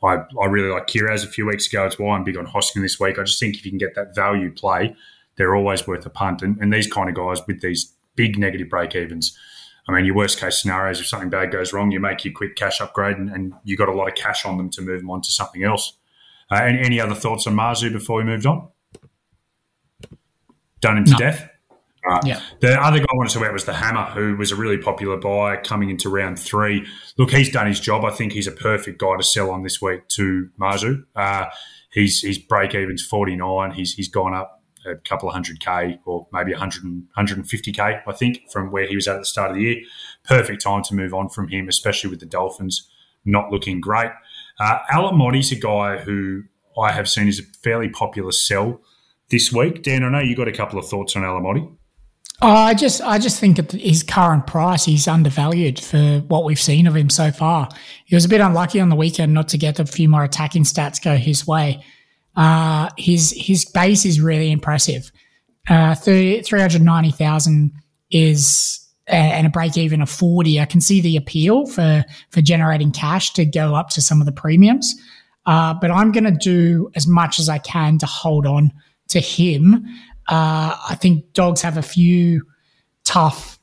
I, I really like Kiraz a few weeks ago. It's why I'm big on Hosking this week. I just think if you can get that value play, they're always worth a punt. And, and these kind of guys with these big negative break evens. I mean, your worst case scenarios, if something bad goes wrong, you make your quick cash upgrade and, and you got a lot of cash on them to move them on to something else. Uh, any, any, other thoughts on Marzhew before we moved on? Done him to no. death? Right. Yeah. The other guy I wanted to talk about was the Hammer, who was a really popular buy coming into round three. Look, he's done his job. I think he's a perfect guy to sell on this week to Marzhew. Uh, he's his break even's 49. He's he's gone up a couple of hundred K or maybe 100, 150K, I think, from where he was at, the start of the year. Perfect time to move on from him, especially with the Dolphins not looking great. Uh, Alamoti's a guy who I have seen is a fairly popular sell this week. Dan, I know you got a couple of thoughts on Alamoti. Oh, I just, I just think at his current price, he's undervalued for what we've seen of him so far. He was a bit unlucky on the weekend not to get a few more attacking stats go his way. Uh, his his base is really impressive. Uh, 390,000 is and a break even of 40. I can see the appeal for for generating cash to go up to some of the premiums. Uh, but I'm going to do as much as I can to hold on to him. Uh, I think dogs have a few tough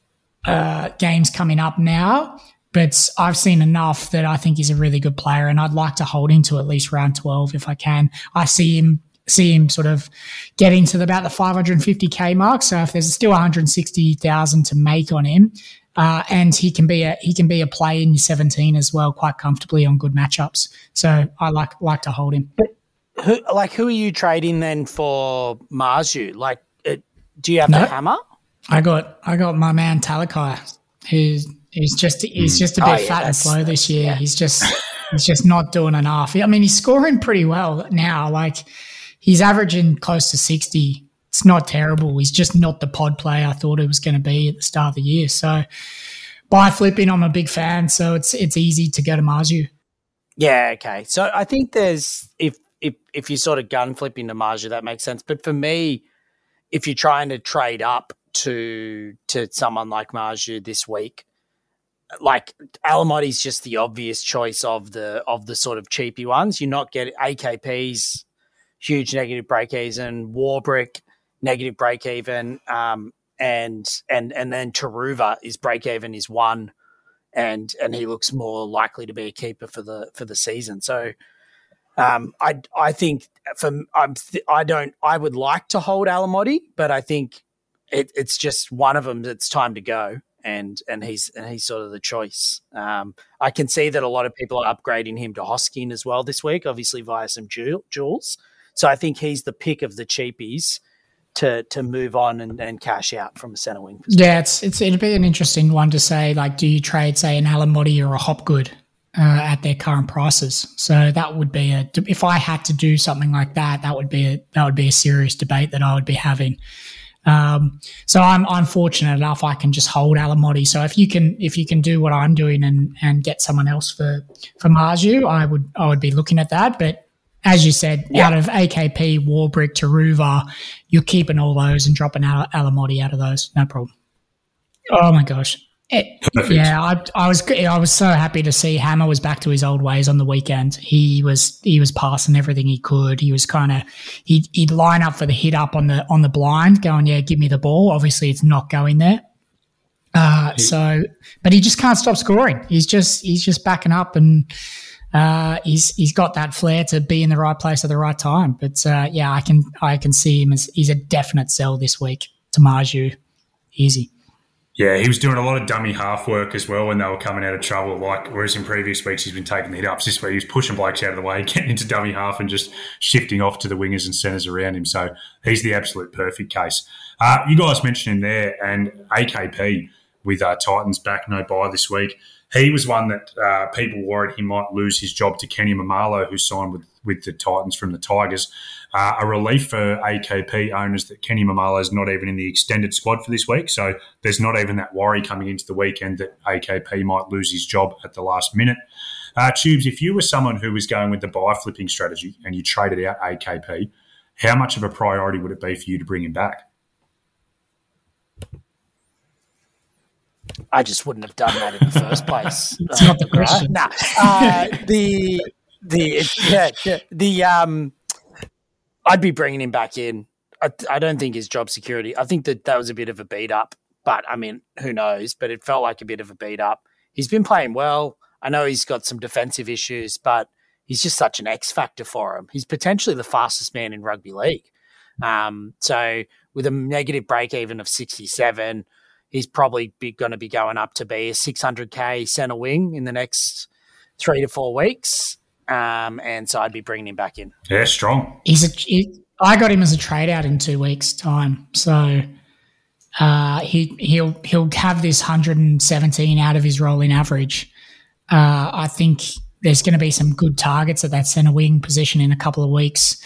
uh, games coming up now, but I've seen enough that I think he's a really good player, and I'd like to hold him to at least round twelve if I can. I see him see him sort of getting to the, about the 550k mark. So if there's still 160,000 to make on him, uh, and he can be a he can be a play in your 17 as well, quite comfortably on good matchups. So I like like to hold him. But who like who are you trading then for Marzhew? Like, it, do you have no, the hammer? I got I got my man Talakai, who's He's just he's hmm. just a oh, bit Oh, yeah, fat and slow this year. yeah. He's just he's just not doing enough. I mean, he's scoring pretty well now. Like he's averaging close to sixty. It's not terrible. He's just not the pod player I thought he was going to be at the start of the year. So by flipping, I'm a big fan. So it's it's easy to go to Marzhew. Yeah, okay. So I think there's if if if you sort of gun flipping into Marzhew, that makes sense. But for me, if you're trying to trade up to to someone like Marzhew this week, like Alamoti's just the obvious choice of the of the sort of cheapy ones. You're not getting AKP's huge negative break even, Warbrick negative break even, um, and and and then Turuva is break even is one and and he looks more likely to be a keeper for the for the season. So um, I I think from I'm th- I don't I would like to hold Alamoti, but I think it, it's just one of them that's time to go, and and he's and he's sort of the choice. Um, I can see that a lot of people are upgrading him to Hosking as well this week, obviously via some duals. So I think he's the pick of the cheapies to to move on and, and cash out from a centre wing. Yeah, it's it's it'd be an interesting one to say. Like, do you trade say an Alamoti or a Hopgood uh, at their current prices? So that would be a. If I had to do something like that, that would be a that would be a serious debate that I would be having. Um, so I'm I'm fortunate enough I can just hold Alamoti. So if you can if you can do what I'm doing and and get someone else for for Marzhew, I would I would be looking at that. But as you said, out of AKP, Warbrick, Turuva, you're keeping all those and dropping out Alamoti out of those, no problem. Oh my gosh. It- yeah, I, I was I was so happy to see Hammer was back to his old ways on the weekend. He was he was passing everything he could. He was kind of he'd, he'd line up for the hit up on the on the blind, going yeah, give me the ball. Obviously, it's not going there. Uh, so, but he just can't stop scoring. He's just he's just backing up and uh, he's he's got that flair to be in the right place at the right time. But uh, yeah, I can I can see him as he's a definite sell this week to Marzhew. Easy. Yeah, he was doing a lot of dummy half work as well when they were coming out of trouble. Like whereas in previous weeks he's been taking the hit ups. This week he was pushing blokes out of the way, getting into dummy half, and just shifting off to the wingers and centres around him. So he's the absolute perfect case. Uh, you guys mentioned him there, and AKP with uh, Titans back no buy this week. He was one that uh, people worried he might lose his job to Kenny Mamalo, who signed with, with the Titans from the Tigers. Uh, a relief for AKP owners that Kenny Mamalo is not even in the extended squad for this week. So there's not even that worry coming into the weekend that AKP might lose his job at the last minute. Uh, Tubes, if you were someone who was going with the buy flipping strategy and you traded out AKP, how much of a priority would it be for you to bring him back? I just wouldn't have done that in the first place. It's not the question. Nah, uh, the the yeah, the um, I'd be bringing him back in. I, I don't think his job security. I think that that was a bit of a beat up, but I mean, who knows? But it felt like a bit of a beat up. He's been playing well. I know he's got some defensive issues, but he's just such an X factor for him. He's potentially the fastest man in rugby league. Um, so with a negative break even of sixty seven he's probably going to be going up to be a 600k center wing in the next three to four weeks. Um, and so I'd be bringing him back in. Yeah, strong. He's a. He, I got him as a trade out in two weeks' time, so uh, he he'll he'll have this 117 out of his rolling average. Uh, I think there's going to be some good targets at that centre wing position in a couple of weeks.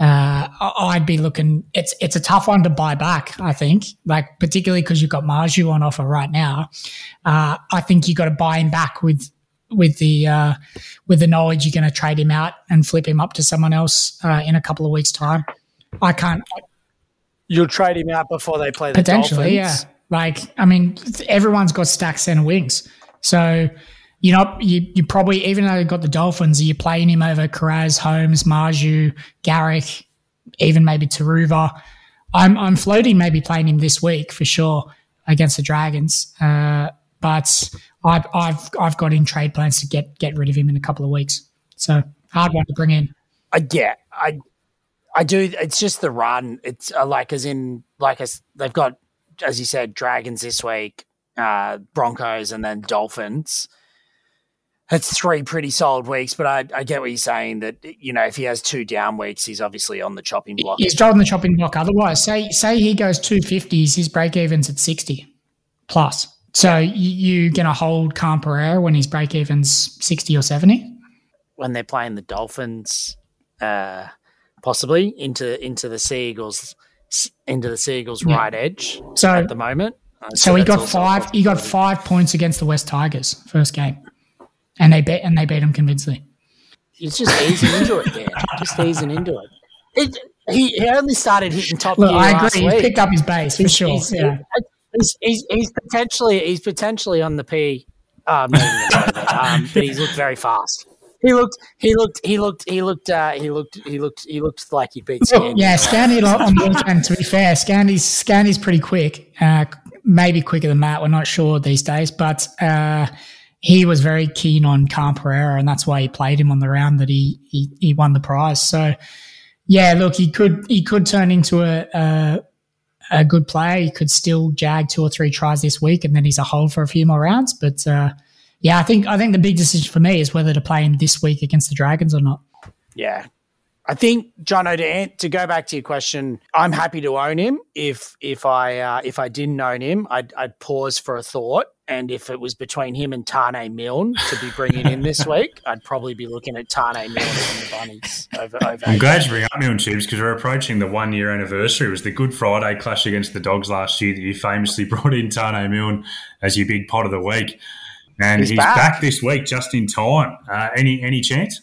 Uh, I- I'd be looking. It's it's a tough one to buy back. I think, like particularly because you've got Marzhew on offer right now. Uh, I think you've got to buy him back with with the uh, with the knowledge you're going to trade him out and flip him up to someone else uh, in a couple of weeks' time. I can't You'll trade him out before they play the potentially, Dolphins. yeah. Like I mean, everyone's got stacked center wings, so you know you you probably even though you've got the Dolphins, are you're playing him over Kiraz, Holmes, Marzhew, Garrick, even maybe Turuva. I'm I'm floating maybe playing him this week for sure against the Dragons, uh, but I've I've I've got in trade plans to get get rid of him in a couple of weeks. So hard one to bring in. I yeah, I I do. It's just the run. It's uh, like as in like as they've got as you said, Dragons this week, uh, Broncos, and then Dolphins. That's three pretty solid weeks, but I, I get what you're saying that you know if he has two down weeks, he's obviously on the chopping block. He's driving the chopping block. Otherwise, say say he goes two fifties, his break even's at sixty plus. So you, are going to hold Khan-Pereira when his break even's 60 or 70? When they're playing the Dolphins, uh, possibly into into the Seagulls into the Seagulls yeah. right edge so, at the moment. Uh, so, so he got five he got five points against the West Tigers first game. And they beat and they beat him convincingly. He's just easing into it, yeah. Just easing into it. it he, he only started hitting top Look, I agree. He picked up his base for he's, sure. He's, yeah. He's, he's, he's, potentially he's potentially on the P, um, um, but he's looked very fast. He looked, he looked, he looked, he looked, uh, he looked, he looked, he looked like he beat Scandy. Yeah, Scandy on the weekend. To be fair, Scandy's Scandy's pretty quick. Uh, maybe quicker than Matt. We're not sure these days, but uh, he was very keen on Khan-Pereira, and that's why he played him on the round that he he, he won the prize. So yeah, look, he could he could turn into a, a, a good player. He could still jag two or three tries this week, and then he's a hold for a few more rounds. But uh, yeah, I think I think the big decision for me is whether to play him this week against the Dragons or not. Yeah, I think John to, to go back to your question, I'm happy to own him. If if I uh, if I didn't own him, I'd, I'd pause for a thought. And if it was between him and Taane Milne to be bringing in this week, I'd probably be looking at Taane Milne from the Bunnies over. over I'm glad you bring up Milne Chips because we're approaching the one year anniversary. It was the Good Friday clash against the Dogs last year that you famously brought in Taane Milne as your big pot of the week, and he's, he's back. back. this week just in time. Uh, any any chance?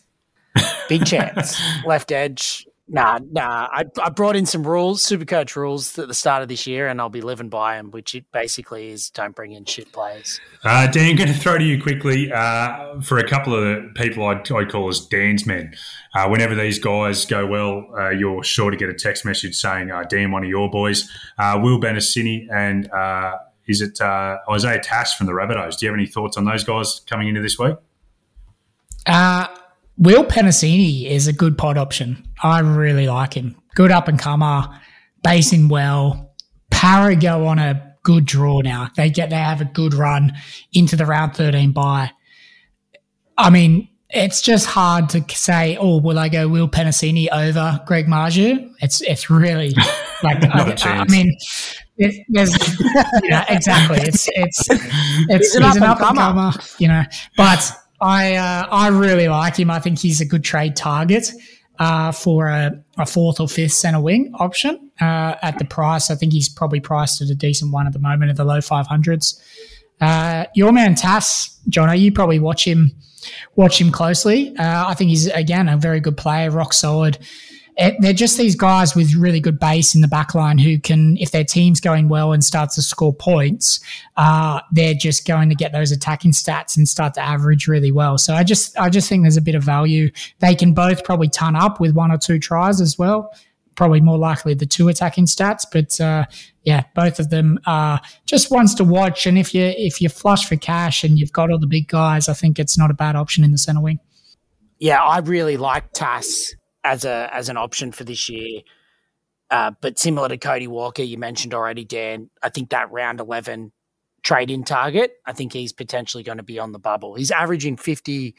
Big chance. Left edge. Nah, nah. I, I brought in some rules, Supercoach rules, at the start of this year, and I'll be living by them. Which it basically is: don't bring in shit players. Uh, Dan, going to throw to you quickly uh, for a couple of the people I'd, I'd call as Dan's men. Uh, whenever these guys go well, uh, you're sure to get a text message saying, uh, "Dan, one of your boys, uh, Will Penisini, and is it Isaiah Tass from the Rabbitohs?" Do you have any thoughts on those guys coming into this week? Uh Will Penisini is a good pod option. I really like him. Good up and comer, basing well. Para go on a good draw now. They get they have a good run into the round thirteen bye. I mean, it's just hard to say, oh, will I go Will Penisini over Greg Marzhew? It's it's really like I, I, mean, it, there's yeah, exactly. It's it's it's, he's an up and comer, you know, but I uh, I really like him. I think he's a good trade target uh, for a, a, fourth or fifth centre wing option uh, at the price. I think he's probably priced at a decent one at the moment in the low five hundreds. Uh, your man Tass, Jono, you probably watch him watch him closely. Uh, I think he's again a very good player, rock solid they're just these guys with really good base in the back line who can, if their team's going well and starts to score points, uh, they're just going to get those attacking stats and start to average really well. So I just, I just think there's a bit of value. They can both probably ton up with one or two tries as well. Probably more likely the two attacking stats, but uh, yeah, both of them are just ones to watch. And if you if you're flush for cash and you've got all the big guys, I think it's not a bad option in the center wing. Yeah, I really like Tass as a as an option for this year. Uh, but similar to Cody Walker, you mentioned already, Dan. I think that round eleven trade in target. I think he's potentially going to be on the bubble. He's averaging 50,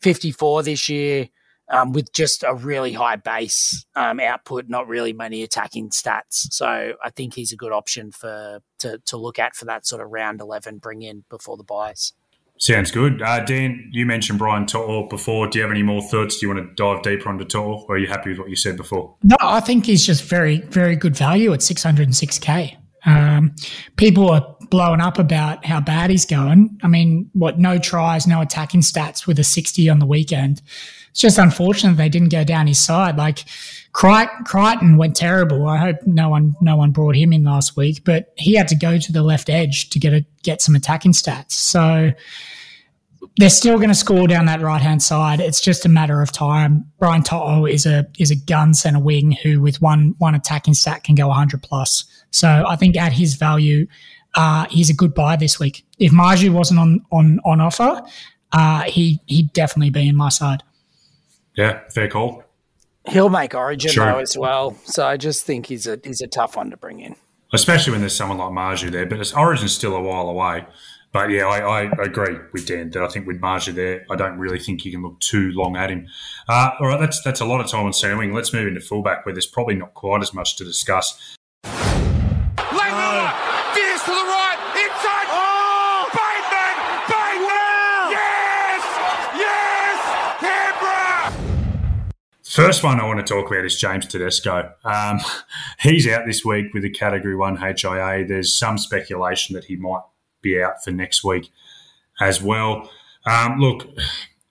54 this year. Um, with just a really high base um, output, not really many attacking stats. So I think he's a good option for to to look at for that sort of round eleven bring in before the buys. Sounds good. Uh, Dan, you mentioned Brian To'o before. Do you have any more thoughts? Do you want to dive deeper onto To'o, or are you happy with what you said before? No, I think he's just very, very good value at 606k. Um, people are blowing up about how bad he's going. I mean, what, no tries, no attacking stats with a 60 on the weekend. It's just unfortunate they didn't go down his side. Like Crichton went terrible. I hope no one no one brought him in last week, but he had to go to the left edge to get a, get some attacking stats. So they're still going to score down that right hand side. It's just a matter of time. Brian To'o is a is a gun center wing who, with one one attacking stat, can go 100 plus. So I think at his value, uh, he's a good buy this week. If Marzhew wasn't on on on offer, uh, he he'd definitely be in my side. Yeah, fair call. He'll make Origin sure. though as well, so I just think he's a he's a tough one to bring in, especially when there's someone like Marzhew there. But Origin's still a while away. But yeah, I, I, agree with Dan that I think with Marzhew there, I don't really think you can look too long at him. Uh, all right, that's that's a lot of time on centre wing. Let's move into fullback where there's probably not quite as much to discuss. Langmiller, veers to the right, inside. Oh! First one I want to talk about is James Tedesco. Um, he's out this week with a Category 1 HIA. There's some speculation that he might be out for next week as well. Um, look,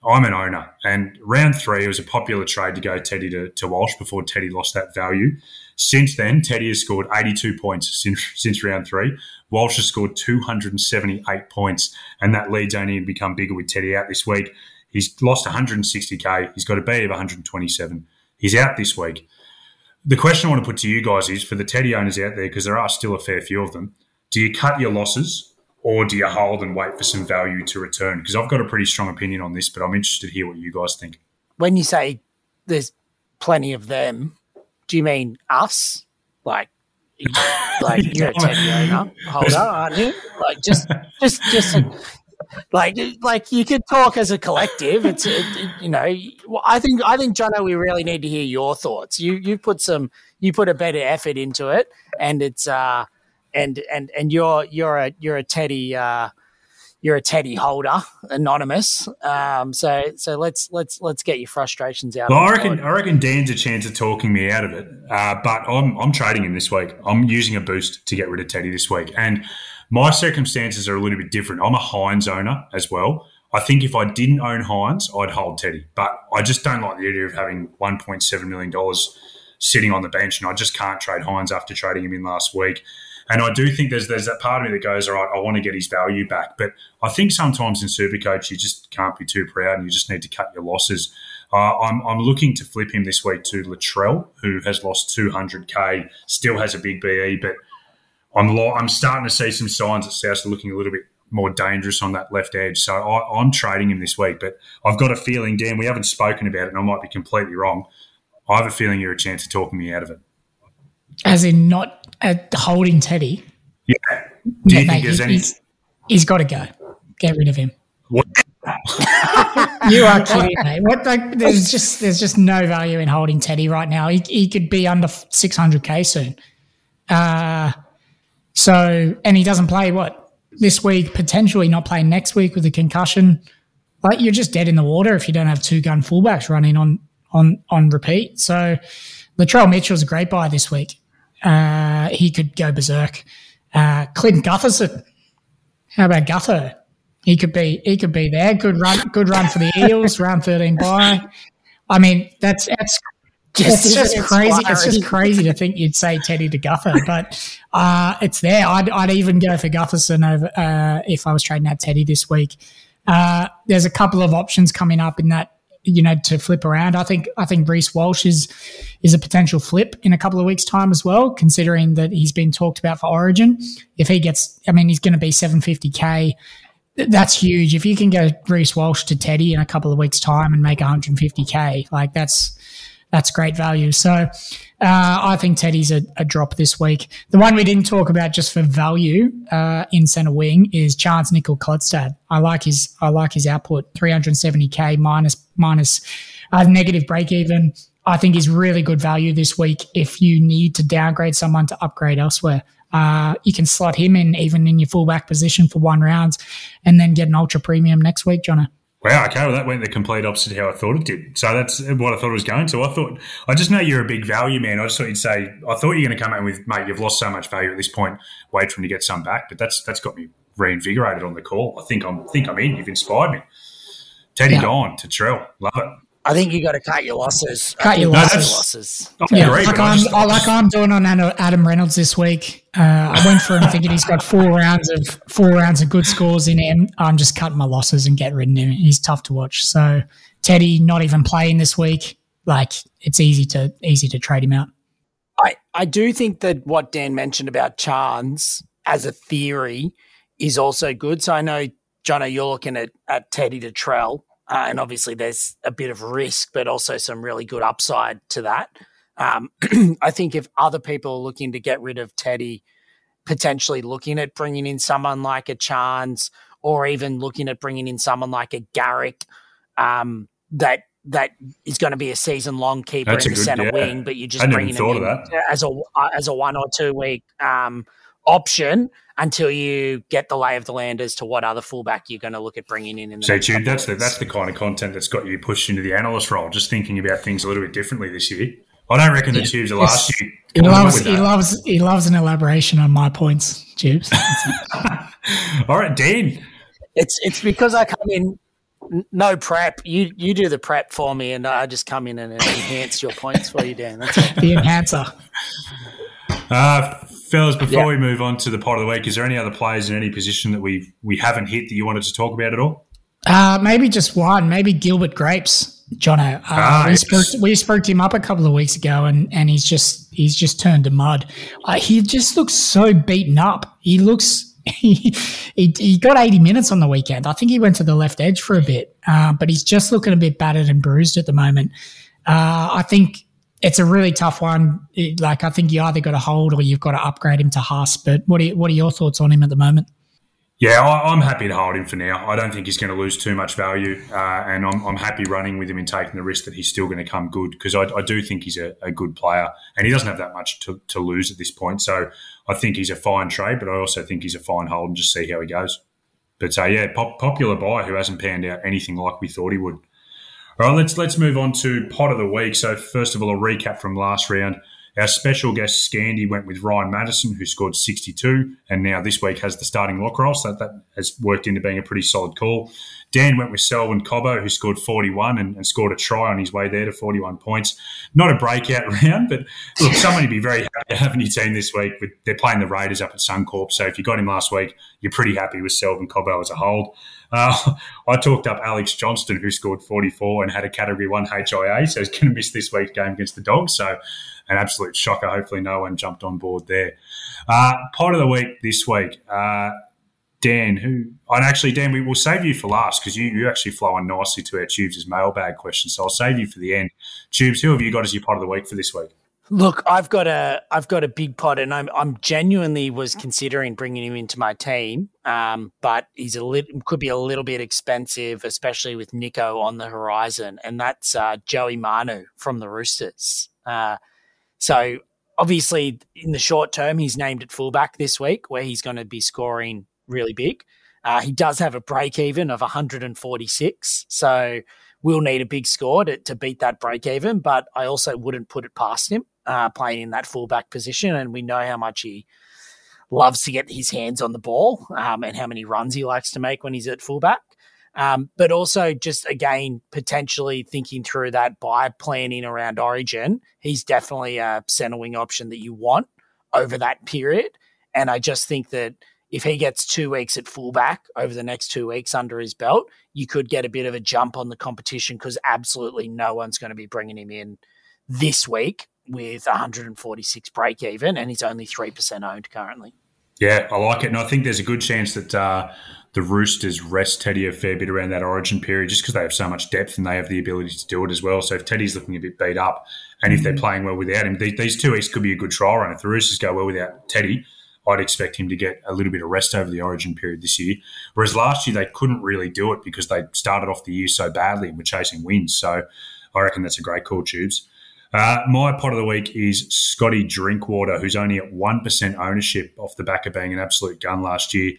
I'm an owner, and round three was a popular trade to go Teddy to, to Walsh before Teddy lost that value. Since then, Teddy has scored 82 points since, since round three. Walsh has scored 278 points, and that lead's only become bigger with Teddy out this week. He's lost 160k. He's got a B of 127. He's out this week. The question I want to put to you guys is for the Teddy owners out there, because there are still a fair few of them, do you cut your losses or do you hold and wait for some value to return? Because I've got a pretty strong opinion on this, but I'm interested to hear what you guys think. When you say there's plenty of them, do you mean us? Like, like you're a Teddy owner, holder, aren't you? Like, just, just, just. Like, like you could talk as a collective. It's, it, you know, I think, I think, Jono, we really need to hear your thoughts. You, you put some, you put a better effort into it, and it's, uh, and and and you're you're a you're a Teddy uh, you're a Teddy holder, anonymous. Um, so so let's let's let's get your frustrations out. Well, I reckon I reckon Dan's a chance of talking me out of it, uh, but I'm I'm trading him this week. I'm using a boost to get rid of Teddy this week, and my circumstances are a little bit different. I'm a Hynes owner as well. I think if I didn't own Hynes, I'd hold Teddy, but I just don't like the idea of having 1.7 million dollars sitting on the bench, and I just can't trade Hynes after trading him in last week. And I do think there's there's that part of me that goes, all right, I want to get his value back. But I think sometimes in Supercoach, you just can't be too proud and you just need to cut your losses. Uh, I'm, I'm looking to flip him this week to Latrell, who has lost 200k, still has a big BE, but I'm lo- I'm starting to see some signs that South are looking a little bit more dangerous on that left edge. So I, am trading him this week, but I've got a feeling, Dan, we haven't spoken about it, and I might be completely wrong. I have a feeling you're a chance of talking me out of it. As in not uh, holding Teddy. Yeah. Do you think there's any? He's, he's got to go. Get rid of him. What? you are kidding, mate. What? Like, there's just there's just no value in holding Teddy right now. He, he could be under 600k soon. Uh, so and he doesn't play what this week potentially not playing next week with a concussion. Like you're just dead in the water if you don't have two gun fullbacks running on on on repeat. So Latrell Mitchell's a great buy this week. Uh, he could go berserk. Uh, Clint Gutherson. How about Gutho? He could be he could be there. Good run, good run for the Eels. round thirteen by. I mean, that's that's just, it's just crazy. It's just crazy to think you'd say Teddy to Gutho, but uh, it's there. I'd, I'd even go for Gutherson over uh, if I was trading out Teddy this week. Uh, there's a couple of options coming up in that you know, to flip around. I think I think Reece Walsh is is a potential flip in a couple of weeks' time as well, considering that he's been talked about for Origin. If he gets, I mean, he's going to be 750k. That's huge. If you can go Reece Walsh to Teddy in a couple of weeks' time and make 150k, like that's that's great value. So uh, I think Teddy's a, a, drop this week. The one we didn't talk about just for value uh, in centre wing is Charnze Nicoll-Klokstad. I like his I like his output, 370k minus minus uh, negative break even. I think is really good value this week if you need to downgrade someone to upgrade elsewhere. Uh, you can slot him in even in your fullback position for one round and then get an ultra premium next week, Jono. Wow, okay, well, that went the complete opposite of how I thought it did. So that's what I thought it was going to. I thought, I just know you're a big value man. I just thought you'd say, I thought you're going to come out with, mate, you've lost so much value at this point. Wait for him to get some back. But that's that's got me reinvigorated on the call. I think I'm think I'm in. You've inspired me. Teddy yeah. gone to Trell. Love it. I think you got to cut your losses. Cut your losses. yeah, great, like I'm, just, like I'm doing on Adam Reynolds this week. Uh, I went for him thinking he's got four rounds of four rounds of good scores in him. I'm just cutting my losses and getting rid of him. He's tough to watch. So Teddy not even playing this week. Like it's easy to easy to trade him out. I I do think that what Dan mentioned about Charnze as a theory is also good. So I know Jono, you're looking at at Teddy to Trell uh, and obviously, there's a bit of risk, but also some really good upside to that. Um, I think if other people are looking to get rid of Teddy, potentially looking at bringing in someone like a Chance, or even looking at bringing in someone like a Garrick, um, that that is going to be a season long keeper That's in the centre yeah. wing, but you're just bringing him in as a as a one or two week um, option until you get the lay of the land as to what other fullback you're going to look at bringing in. in the so, Jude, that's the, that's the kind of content that's got you pushed into the analyst role, just thinking about things a little bit differently this year. I don't reckon the. Tubes are last year. He loves, he loves, he loves an elaboration on my points, Tubes. All right, Dean. It's it's because I come in no prep. You you do the prep for me, and I just come in and enhance your points for you, Dan. That's the enhancer. Uh, fellas, before yeah. we move on to the pot of the week, is there any other players in any position that we we haven't hit that you wanted to talk about at all? Uh, maybe just one. Maybe Gilbert Grapes, Jono. Uh, ah, we, spoke, we spoke him up a couple of weeks ago, and and he's just he's just turned to mud. Uh, he just looks so beaten up. He looks. He, he, he got 80 minutes on the weekend. I think he went to the left edge for a bit, uh, but he's just looking a bit battered and bruised at the moment. Uh, I think it's a really tough one. like I think you either got to hold or you've got to upgrade him to Haas. But what are what are your thoughts on him at the moment? Yeah, I, am happy to hold him for now. I don't think he's going to lose too much value, uh, and I'm, I'm, happy running with him and taking the risk that he's still going to come good because I, I, do think he's a, a, good player, and he doesn't have that much to, to, lose at this point. So I think he's a fine trade, but I also think he's a fine hold and just see how he goes. But uh, yeah, pop, popular buy who hasn't panned out anything like we thought he would. All right, let's let's move on to pot of the week. So first of all, a recap from last round. Our special guest Scandy went with Ryan Matterson, who scored 62, and now this week has the starting lock roll. So that has worked into being a pretty solid call. Dan went with Selwyn Cobbo, who scored 41 and, and, scored a try on his way there to 41 points. Not a breakout round, but look, to be very happy to have in your team this week. With, they're playing the Raiders up at Suncorp, so if you got him last week, you're pretty happy with Selwyn Cobbo as a hold. Uh, I talked up Alex Johnston, who scored 44 and had a Category 1 HIA, so he's going to miss this week's game against the Dogs. So an absolute shocker. Hopefully, no one jumped on board there. Uh, pot of the week this week. Uh, Dan, who and actually Dan, we will save you for last because you, you actually flow on nicely to our Tubes' mailbag question. So I'll save you for the end. Tubes, who have you got as your part of the week for this week? Look, I've got a I've got a big pot, and I'm I'm genuinely was considering bringing him into my team, um, but he's a little could be a little bit expensive, especially with Nicho on the horizon, and that's uh, Joey Manu from the Roosters. Uh, so obviously, in the short term, he's named at fullback this week, where he's going to be scoring really big. Uh, he does have a break even of 146, so we'll need a big score to, to beat that break even. But I also wouldn't put it past him uh, playing in that fullback position, and we know how much he loves to get his hands on the ball um, and how many runs he likes to make when he's at fullback. Um, but also just again potentially thinking through that by planning around Origin, he's definitely a centre wing option that you want over that period. And I just think that if he gets two weeks at fullback over the next two weeks under his belt, you could get a bit of a jump on the competition because absolutely no one's going to be bringing him in this week with 146 break even, and he's only 3% owned currently. Yeah, I like it. And I think there's a good chance that uh, the Roosters rest Teddy a fair bit around that origin period just because they have so much depth and they have the ability to do it as well. So if Teddy's looking a bit beat up and if they're mm-hmm. playing well without him, these, these two weeks could be a good trial run. If the Roosters go well without Teddy, I'd expect him to get a little bit of rest over the origin period this year. Whereas last year, they couldn't really do it because they started off the year so badly and were chasing wins. So I reckon that's a great call, Tubes. Uh, my pot of the week is Scotty Drinkwater, who's only at 1% ownership off the back of being an absolute gun last year.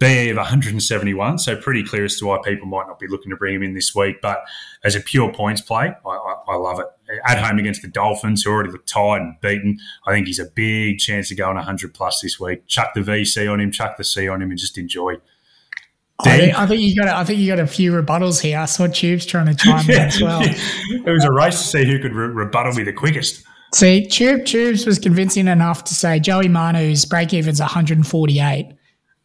BE of 171, so pretty clear as to why people might not be looking to bring him in this week. But as a pure points play, I, I, I love it. At home against the Dolphins, who already look tired and beaten, I think he's a big chance to of going 100 plus this week. Chuck the VC on him, chuck the C on him, and just enjoy. I think, I think, you got. A, I think you got a few rebuttals here. I saw Tubes trying to chime in as well. it was a race to see who could re- rebuttal me the quickest. See, Tube, Tubes was convincing enough to say Joey Manu's break even's 148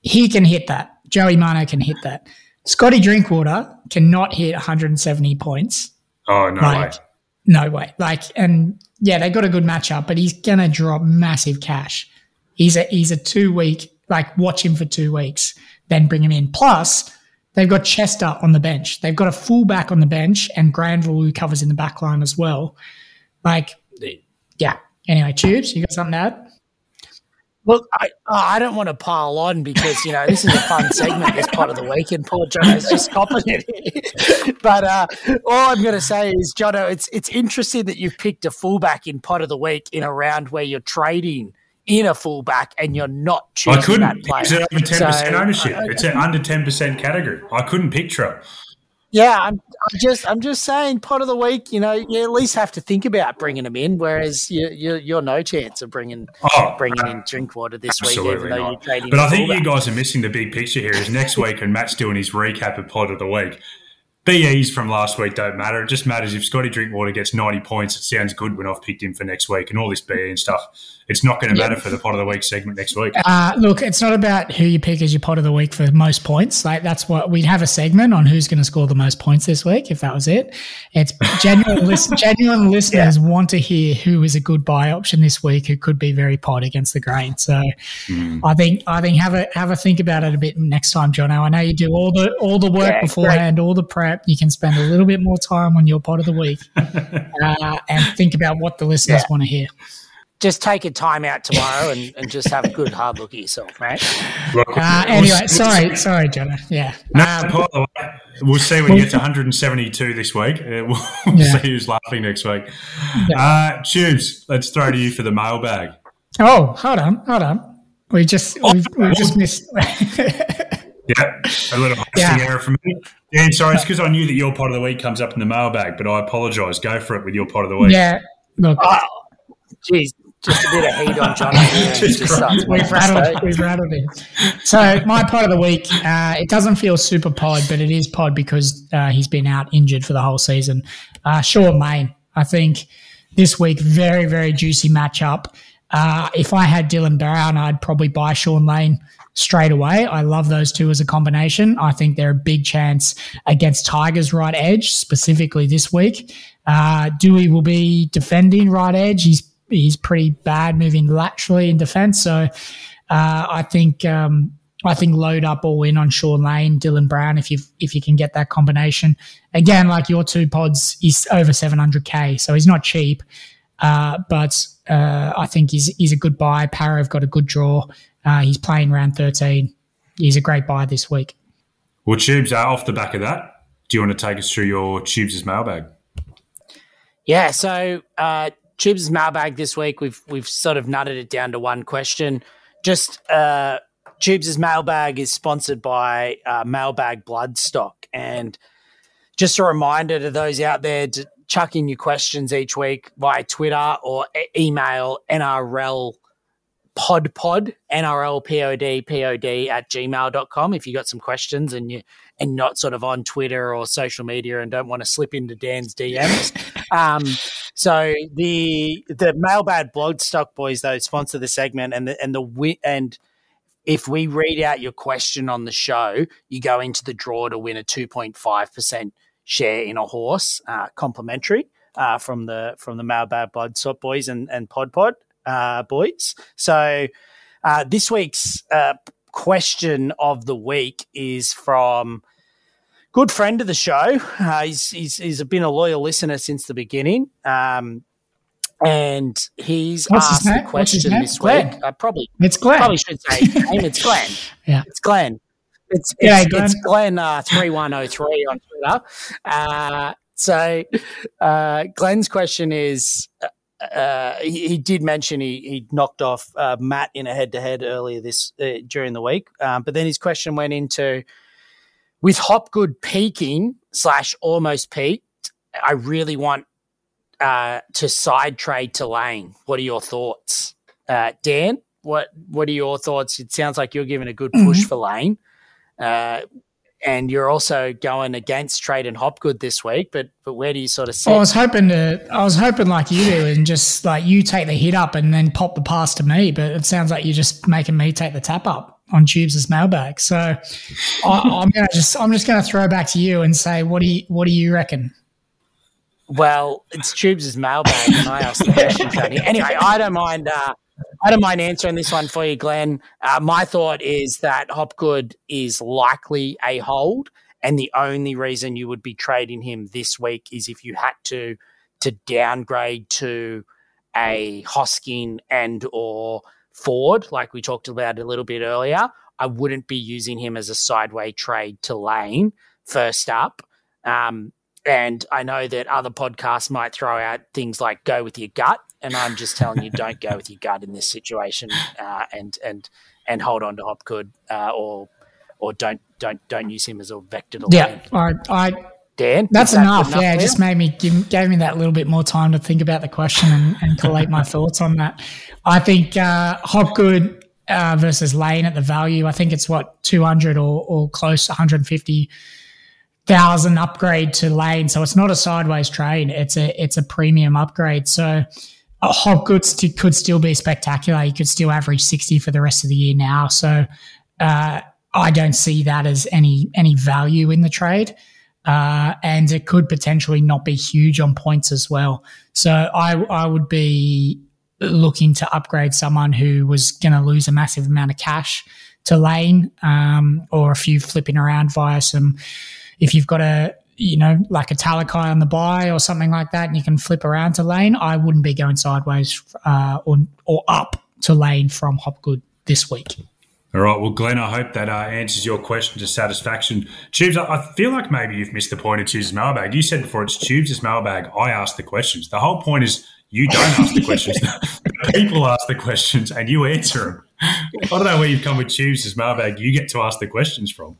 he can hit that. Joey Manu can hit that. Scotty Drinkwater cannot hit 170 points. Oh no like, way! No way! Like, and yeah, they got a good matchup, but he's gonna drop massive cash. He's a he's a two week like watch him for two weeks, then bring him in. Plus, they've got Chester on the bench. They've got a fullback on the bench and Granville who covers in the back line as well. Like, yeah. Anyway, tubes, you got something to add? Look, I, I don't want to pile on because you know this is a fun segment, this part of the week weekend. Poor Jono's just copping it. but uh, all I'm going to say is, Jono, it's it's interesting that you've picked a fullback in pot of the week in a round where you're trading in a fullback and you're not choosing I couldn't. that player. It's over ten percent So, ownership. uh, it's an under ten percent category. I couldn't picture it. Yeah, I'm, I'm just I'm just saying, pot of the week. You know, you at least have to think about bringing them in, whereas you, you you're no chance of bringing Oh, bringing in Drinkwater this week, even though not. you're. But I think you guys are missing the big picture here. Is next week and Matt's doing his recap of pod of the week. BEs from last week don't matter. It just matters if Scotty Drinkwater gets 90 points. It sounds good when I've picked him for next week and all this BE and stuff. It's not going to matter for the pot of the week segment next week. Uh, look, it's not about who you pick as your pot of the week for most points. Like that's what we'd have a segment on who's going to score the most points this week if that was it. It's genuine. listen, genuine listeners want to hear who is a good buy option this week who could be very pot against the grain. So I think I think have a have a think about it a bit next time, Jono. I know you do all the all the work Yeah, beforehand, all the prep. You can spend a little bit more time on your pot of the week uh, and think about what the listeners Yeah. want to hear. Just take a time out tomorrow and, and just have a good hard look at yourself, mate. Look, Uh, we'll anyway, see- sorry, sorry, Jono. Yeah. No, Um, by the way, we'll see when you get to 172 this week. Uh, We'll, we'll Yeah. see who's laughing next week. Uh, Tubes, let's throw to you for the mailbag. Oh, hold on, hold on. We just we, we just missed. Yeah, a little hosting Yeah. error from me. Dan, sorry, it's because I knew that your pot of the week comes up in the mailbag, but I apologise. Go for it with your pot of the week. yeah, look, Oh, Jeez, just a bit of heat on John. here just starts we've rattled, we've rattled it. So my pod of the week, uh, it doesn't feel super pod, but it is pod because uh, he's been out injured for the whole season. Uh, Shaun Lane, I think this week very very juicy matchup. Uh, if I had Dylan Brown, I'd probably buy Shaun Lane straight away. I love those two as a combination. I think they're a big chance against Tigers right edge, specifically this week. Uh, Doueihi will be defending right edge. He's he's pretty bad moving laterally in defence. So uh, I think um, I think load up all in on Shaun Lane, Dylan Brown if you if you can get that combination. Again, like your two pods, he's over 700k, so he's not cheap. Uh, but uh, I think he's he's a good buy. Parra have got a good draw. Uh, he's playing round 13. He's a great buy this week. Well, Tubes, uh, off the back of that, do you want to take us through your Tubes' mailbag? Yeah, so uh Tubes' mailbag this week, we've we've sort of nutted it down to one question. Just uh Tubes' mailbag is sponsored by uh, Mailbag Bloodstock. And just a reminder to those out there to chuck in your questions each week via Twitter or e- email NRL NRL pod, at gmail.com if you got some questions and you and not sort of on Twitter or social media and don't want to slip into Dan's DMs. um, so the the mailbag blog stock boys though sponsor the segment and the and the and if we read out your question on the show, you go into the draw to win a two point five percent share in a horse, uh, complimentary uh, from the from the mailbag blood stock boys and and pod pod uh, boys. So uh, this week's uh, question of the week is from good friend of the show. Uh, he's, he's he's been a loyal listener since the beginning. Um, and he's What's asked the question this Glenn. week. I probably It's Glenn. probably should say his name. It's Glenn. Yeah. It's Glenn. It's it's, Glenn. it's Glenn uh, three one zero three on Twitter. Uh, so uh, Glenn's question is. Uh, he, he did mention he, he knocked off uh, Matt in a head to head earlier this uh, during the week, um, but then his question went into with Hopgood peaking slash almost peaked. I really want uh, to side trade to Lane. What are your thoughts, uh, Dan? What What are your thoughts? It sounds like you're giving a good push Mhm. for Lane, uh, and you're also going against trade and Hopgood this week. But but where do you sort of sit? I was hoping to, I was hoping like you do, and just like you take the hit up and then pop the pass to me. But it sounds like you're just making me take the tap up on Tubes' mailbag. So I, I'm gonna just, I'm just gonna throw back to you and say, what do you, what do you reckon? Well, it's Tubes' mailbag, and I asked the question. Tony. Anyway, I don't mind. Uh, I don't mind answering this one for you, Glenn. Uh, my thought is that Hopgood is likely a hold, and the only reason you would be trading him this week is if you had to to downgrade to a Hosking and or Ford, like we talked about a little bit earlier. I wouldn't be using him as a sideway trade to Lane first up. Um, and I know that other podcasts might throw out things like go with your gut and I'm just telling you, don't go with your gut in this situation, uh, and and and hold on to Hopgood, uh, or or don't don't don't use him as a vector to yeah, I, I Dan, that's that enough. enough yeah, it just made me give, gave me that little bit more time to think about the question and, and collate my thoughts on that. I think uh, Hopgood uh, versus Lane at the value. I think it's what two hundred or or close one hundred fifty thousand upgrade to Lane. So it's not a sideways trade. It's a it's a premium upgrade. So uh, Hopgood st- could still be spectacular. He could still average sixty for the rest of the year now. So. Uh, I don't see that as any any value in the trade. Uh, and it could potentially not be huge on points as well. So I, I would be looking to upgrade someone who was going to lose a massive amount of cash to lane um, or a few flipping around via some. If you've got a you know like a Talakai on the buy or something like that, and you can flip around to lane, I wouldn't be going sideways uh, or or up to lane from Hopgood this week. All right. Well, Glenn, I hope that uh, answers your question to satisfaction. Tubes, I feel like maybe you've missed the point of Tubes' mailbag. You said before it's Tubes' mailbag. I ask the questions. The whole point is you don't ask the questions. People ask the questions and you answer them. I don't know where you've come with Tubes' as mailbag. You get to ask the questions from.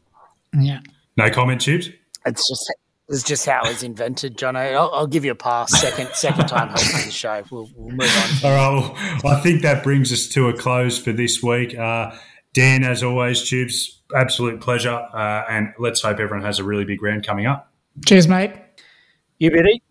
Yeah. No comment, Tubes? It's just it's just how it's invented, John. I'll, I'll, give you a pass. Second second time hosting the show. We'll, we'll move on. All right. Well, I think that brings us to a close for this week. Uh, Dan, as always, Tubes, absolute pleasure. Uh, and let's hope everyone has a really big round coming up. Cheers, mate. You ready?